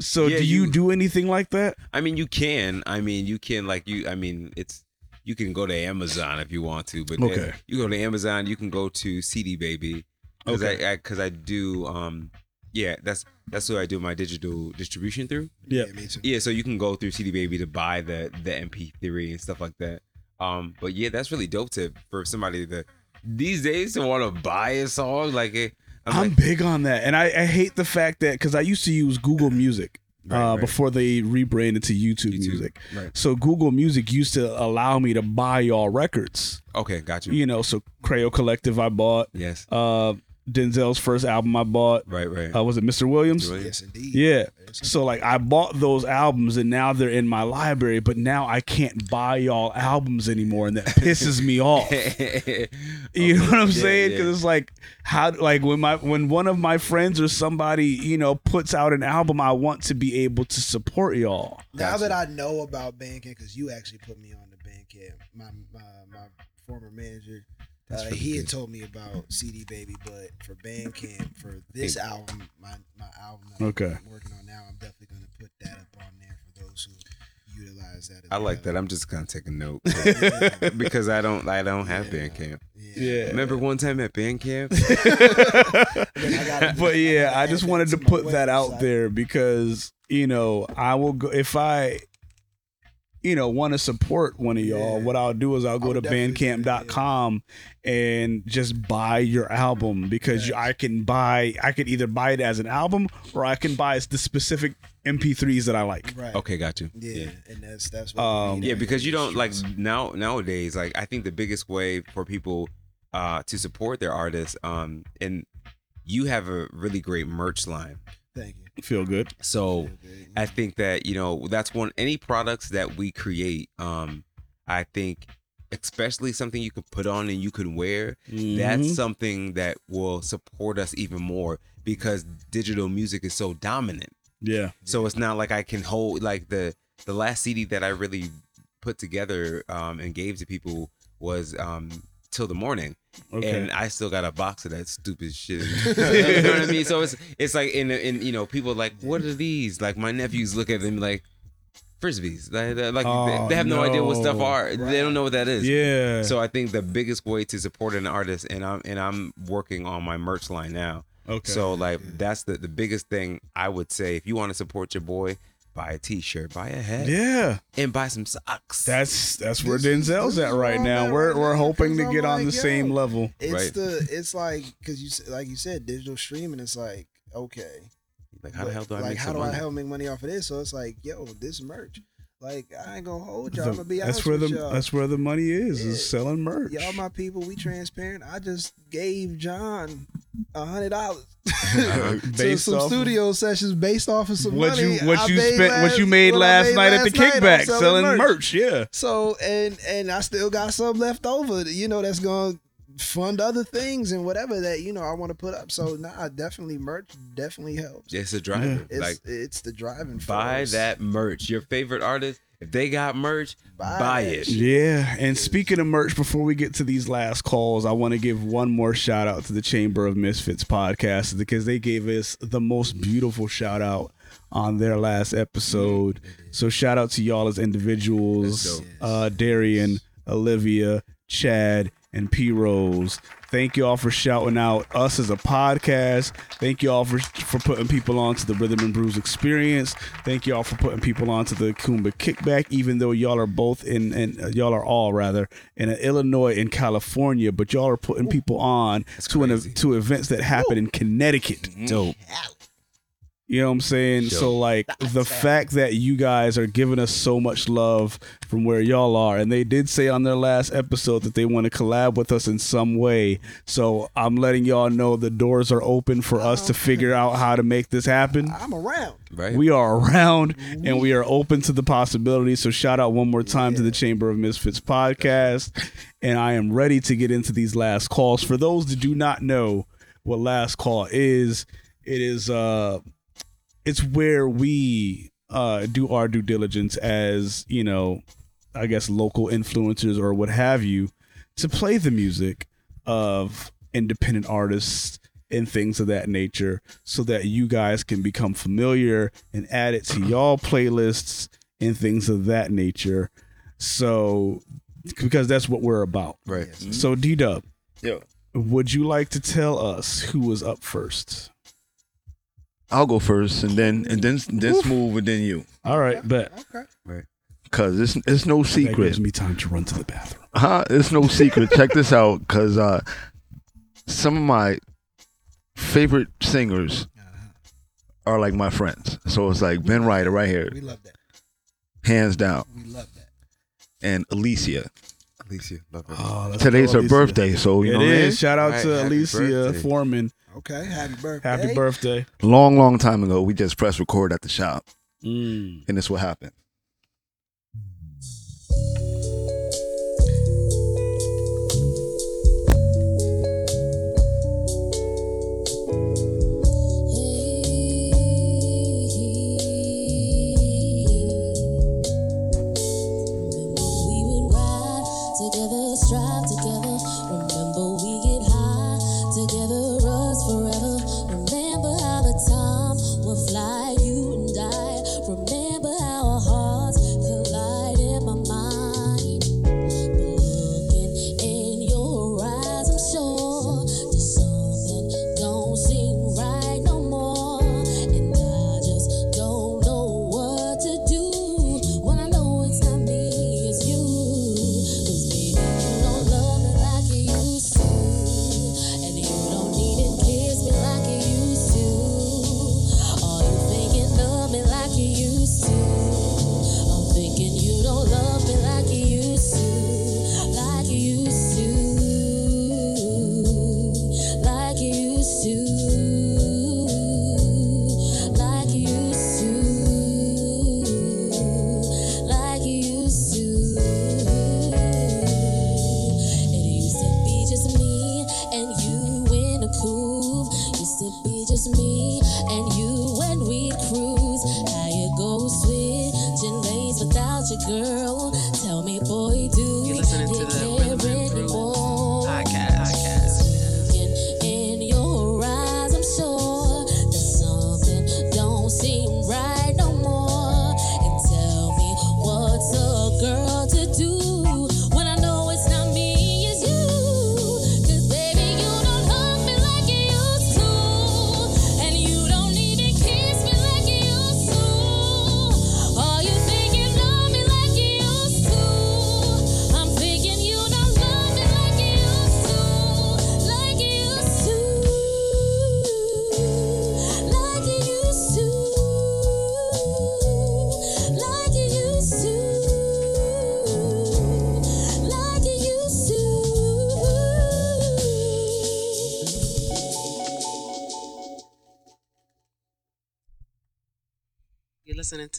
So Yeah, do you, you- do anything like that? I mean, you can. I mean, you can like you. I mean, it's you can go to Amazon if you want to, but then Okay. you go to Amazon. You can go to CD Baby. because Okay. I because I, do um yeah that's that's who I do my digital distribution through. Yeah. me too. Yeah, so you can go through CD Baby to buy the the MP3 and stuff like that. Um, but yeah, that's really dope to for somebody that these days to want to buy a song like it. I'm, I'm like, big on that, and I, I hate the fact that because I used to use Google Music Right, uh, right. before they rebranded to YouTube, YouTube, Music. right. So Google Music used to allow me to buy y'all records. okay, got you. You know, so Creo Collective I bought. Yes, Uh, Denzel's first album I bought. right, right. Uh, was it Mr. Williams? Really? Yes, indeed. Yeah. So like I bought those albums and now they're in my library, but now I can't buy y'all albums anymore, and that pisses me off. You know what I'm Yeah, saying? yeah. Because it's like how like when my when one of my friends or somebody you know puts out an album, I want to be able to support y'all. Now that I know about Bandcamp, because you actually put me on the Bandcamp, my my, my former manager, uh, really he had good. told me about CD Baby, but for Bandcamp, for this album, my my album that Okay. I'm working on now, I'm definitely going to put that up on there for those who utilize that. I like that. I'm just gonna take a note Yeah. because I don't I don't have Yeah. Bandcamp. Yeah. Remember one time at Bandcamp? But yeah, I just wanted to put that out there because you know I will go if I you know want to support one of y'all. Yeah. What I'll do is I'll go I to would definitely do Bandcamp.com and just buy your album because you, I can buy I could either buy it as an album or I can buy the specific MP3s that I like. Right. Okay, got you. Yeah, and that's that's what Um, we Yeah, out because you don't like now nowadays. Like I think the biggest way for people uh to support their artists, um, and you have a really great merch line. Thank you. Feel good. So Feel good. I think that you know that's one any products that we create. Um, I think especially something you can put on and you can wear. Mhm. That's something that will support us even more because digital music is so dominant. yeah. So it's not like I can hold like the the last CD that I really put together um, and gave to people was um, till the morning, Okay. and I still got a box of that stupid shit. you know what I mean? So it's it's like in in you know people are like what are these? Like my nephews look at them like frisbees. Like, they're- like Oh, they, they oh, have no, idea what stuff no. are. They don't know what that is. yeah. So I think the biggest way to support an artist, and I'm and I'm working on my merch line now. okay. So like that's the the biggest thing I would say. If you want to support your boy, buy a T-shirt, buy a hat, yeah. and buy some socks. That's that's where This Denzel's this at right now. at We're right we're now, hoping 'cause to I'm get on the like, same level. It's Right. the it's like because you like you said digital streaming. It's like okay, like how the hell do I like make how some do money? I help make money off of this? So it's like yo, this merch. Like I ain't gonna hold y'all. The- I'm gonna be that's honest where the y'all. that's where the money is Yeah. is selling merch. Y'all my people. We transparent. I just gave John a hundred dollars to some studio sessions based off of some what money. you what I you made spent what you made what last made night at the last night on kickback selling merch. Yeah. So and and I still got some left over, you know, that's gonna fund other things and whatever that you know I want to put up. So nah, definitely merch definitely helps. It's a driver. It's Like it's the driving buy force. that merch. Your favorite artist, if they got merch, Buy buy, that it. Yeah, and speaking of merch, before we get to these last calls, I want to give one more shout out to the Chamber of Misfits podcast because they gave us the most beautiful shout out on their last episode. So shout out to y'all as individuals, uh, Darian, Olivia, Chad, and P Rose. Thank y'all for shouting out us as a podcast. Thank y'all for for putting people onto the Rhythm and Brews experience. Thank y'all for putting people onto the Kumba Kickback. Even though y'all are both in, and uh, y'all are all rather in uh, Illinois and California, but y'all are putting people on to an, to events that happen in Connecticut. Dope. You know what I'm saying? Dope. So like the fact that you guys are giving us so much love from where y'all are, and they did say on their last episode that they want to collab with us in some way. So I'm letting y'all know the doors are open for us to figure out how to make this happen. I'm around. Right. We are around and we are open to the possibilities. So shout out one more time to the Chamber of Misfits podcast. And I am ready to get into these last calls. For those that do not know what last call is, it is uh it's where we uh do our due diligence as, you know, I guess local influencers or what have you to play the music of independent artists and things of that nature so that you guys can become familiar and add it to y'all playlists and things of that nature. So because that's what we're about. right. So D Dub, Yo. Would you like to tell us who was up first? I'll go first, and then and then then smooth, and then you, All right, bet. Okay. cause it's it's no That secret. gives me time to run to the bathroom. Huh? It's no secret. Check this out, cause uh, some of my favorite singers are like my friends. So it's like Ben Righter right here, We love that. hands down, We love that. and Alicia. Alicia, love her. Oh, Today's her Alicia. birthday, so you It know what I. Shout out Right, to Alicia birthday. Foreman. Okay. Happy birthday. Happy birthday. Long, long time ago, we just pressed record at the shop, Mm. and this what happened.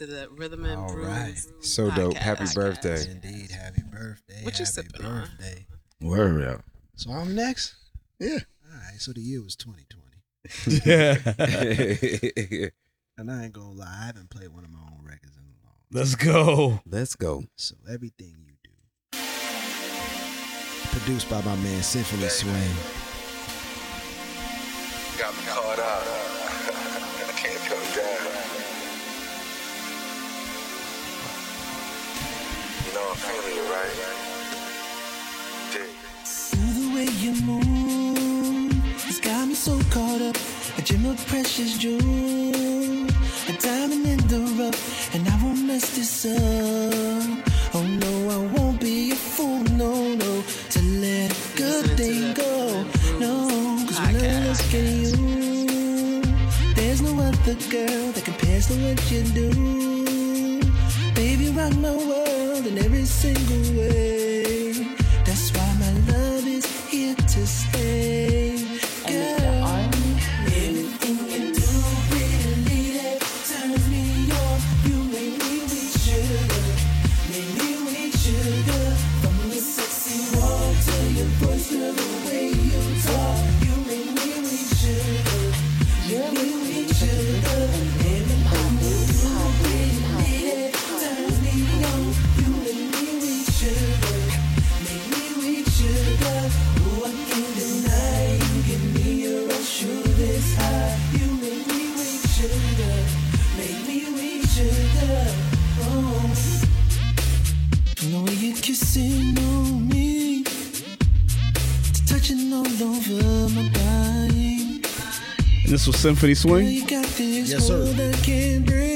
To the Rhythm and All Brew. right. So dope. Happy podcast. birthday. Indeed. Happy birthday. What you happy sipping on? birthday. Word up. So I'm next. Yeah. All right. So the year was 2020, Yeah. and I ain't gonna lie, I haven't played one of my own records in a long. Let's go. Let's go. So everything you do, produced by my man Symphony Swing. Got me caught out. I can't come down. You know I'm feeling you, right? Dig. Ooh, the way you move it's got me so caught up. A gem of precious jewel, a diamond in the rough, and I won't mess this up. Oh no, I won't be a fool, no, no, to let a good thing go. No, cause when I look at you, there's no other girl that compares to what you do. Baby, rock my world in every single way. This was Symphony Swing. Yes, sir.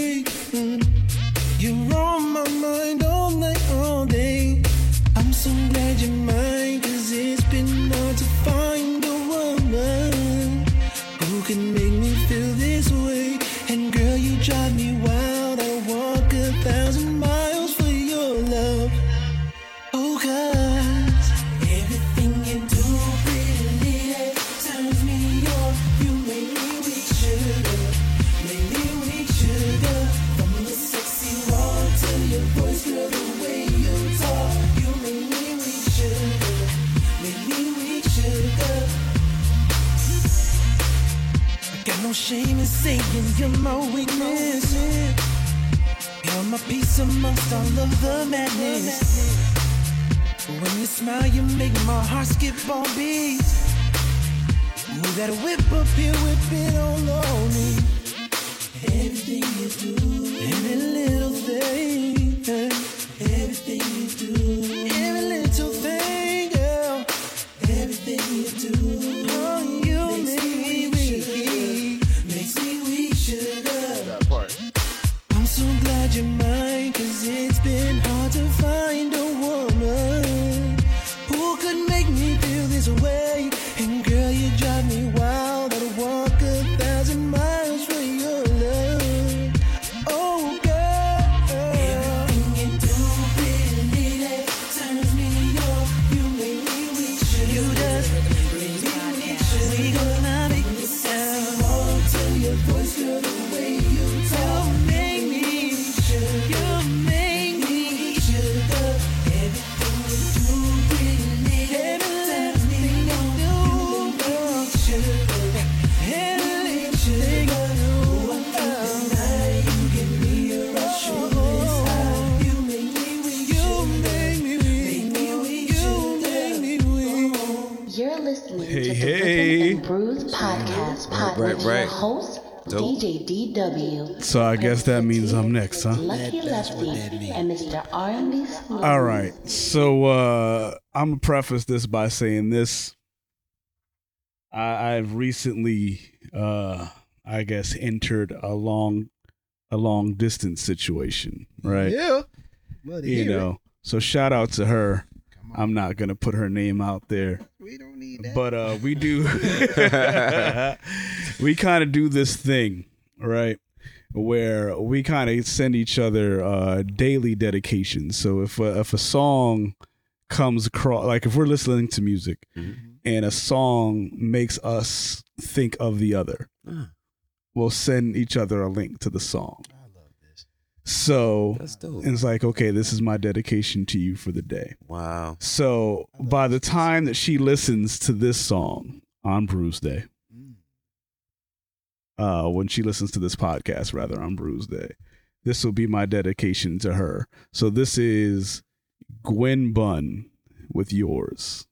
Host, Dope. DJ DW. So I guess that means I'm next, huh? Lucky that's what Lefty that means. and Mr. R&B Smooth. All right. So uh I'm gonna preface this by saying this. I, I've recently uh I guess entered a long a long distance situation, right? Yeah. Well, You hear it. know. So shout out to her. I'm not gonna put her name out there. We don't need that. But uh we do we kind of do this thing, right? Where we kind of send each other uh daily dedications. So if a, if a song comes across like if we're listening to music and a song makes us think of the other, Ah. we'll send each other a link to the song. I love this. So it's like, okay, this is my dedication to you for the day. Wow. So by the time that she listens to this song on Brews Day, Mm. uh, when she listens to this podcast, rather on Brews Day, this will be my dedication to her. So this is Gwen Bunn with yours.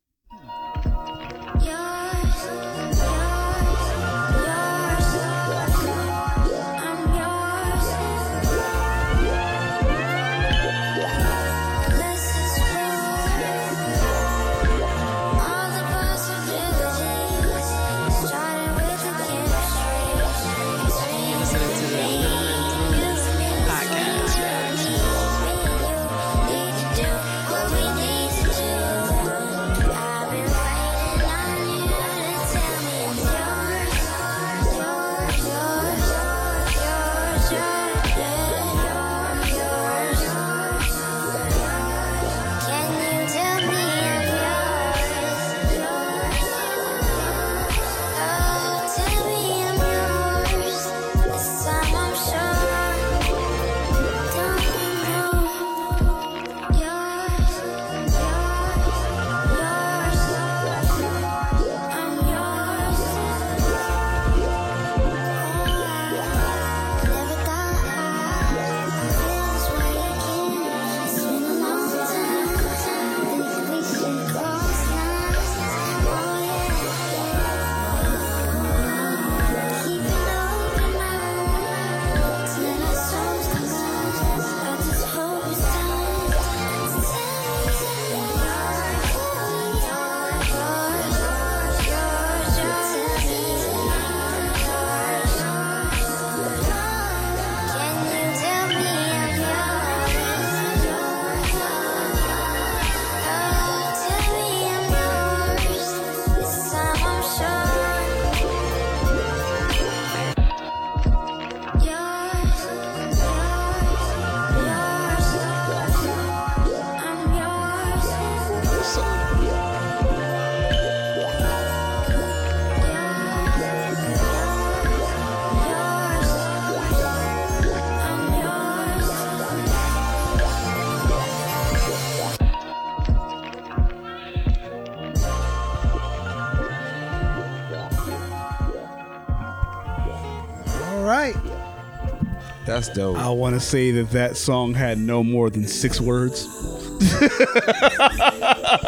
That's dope. I want to say that that song had no more than six words.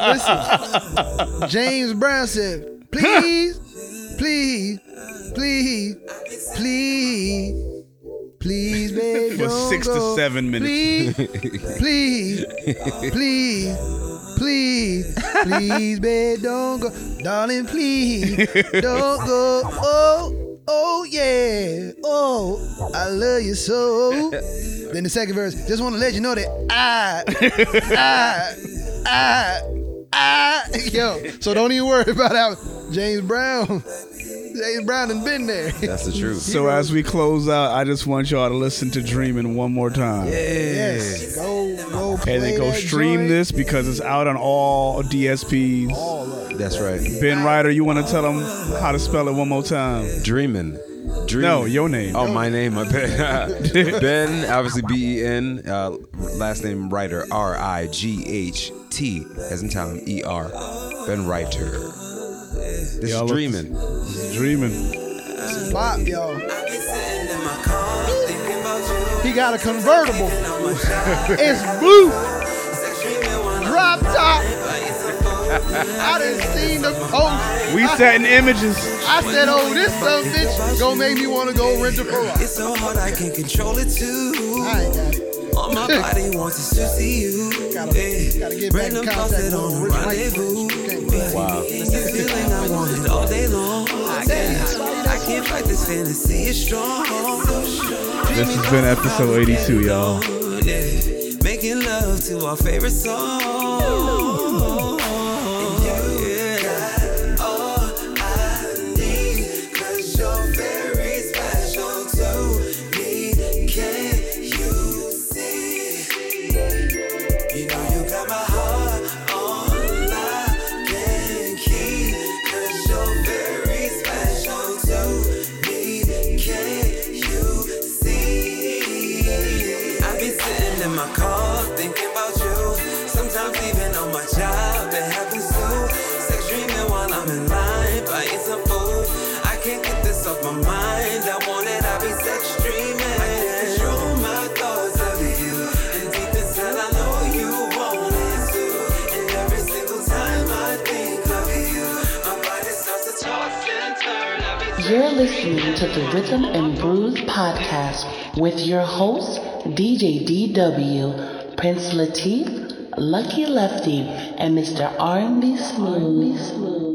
Listen, James Brown said, please, please, please, please, please, babe, For don't six to seven minutes. Please, please, please, please, please, babe, don't go. Darling, please, don't go. Oh, oh, yeah. Oh, I love you so. Then the second verse, just want to let you know that I, I, I, I, yo. So don't even worry about how James Brown, James Brown done been there. That's the truth. So as we close out, I just want y'all to listen to Dreamin' one more time. Yes, go, go play And then go that stream joint. this because it's out on all DSPs. All That's right. Ben Righter, you want to tell them how to spell it one more time? Dreaming. Dream. No, your name. Oh, my name. My bad. ben, obviously B E N. Uh, last name Righter. R I G H T as in time. E R. Ben Righter. This Y'all is look- dreaming. Dreaming. Bop, yo. He got a convertible. it's blue. Drop top. I done seen the post. We I, setting images. I said, oh, this some bitch gonna make me wanna go rent a Ferrari. It's so hard I can't control it too. I ain't got it. All my body wants is to see you. Gotta, Yeah. gotta get back Random contact thoughts with that on Rich Mike. rendezvous. Can't- Wow. It's a feeling I wanted all day long. Yeah. I can't fight this fantasy. It's strong. This has been episode 82, y'all. Making love to our favorite song. Listening to the Rhythm and Brews podcast with your hosts, DJ DW, Prince Latif, Lucky Lefty, and Mr. R&B Smooth.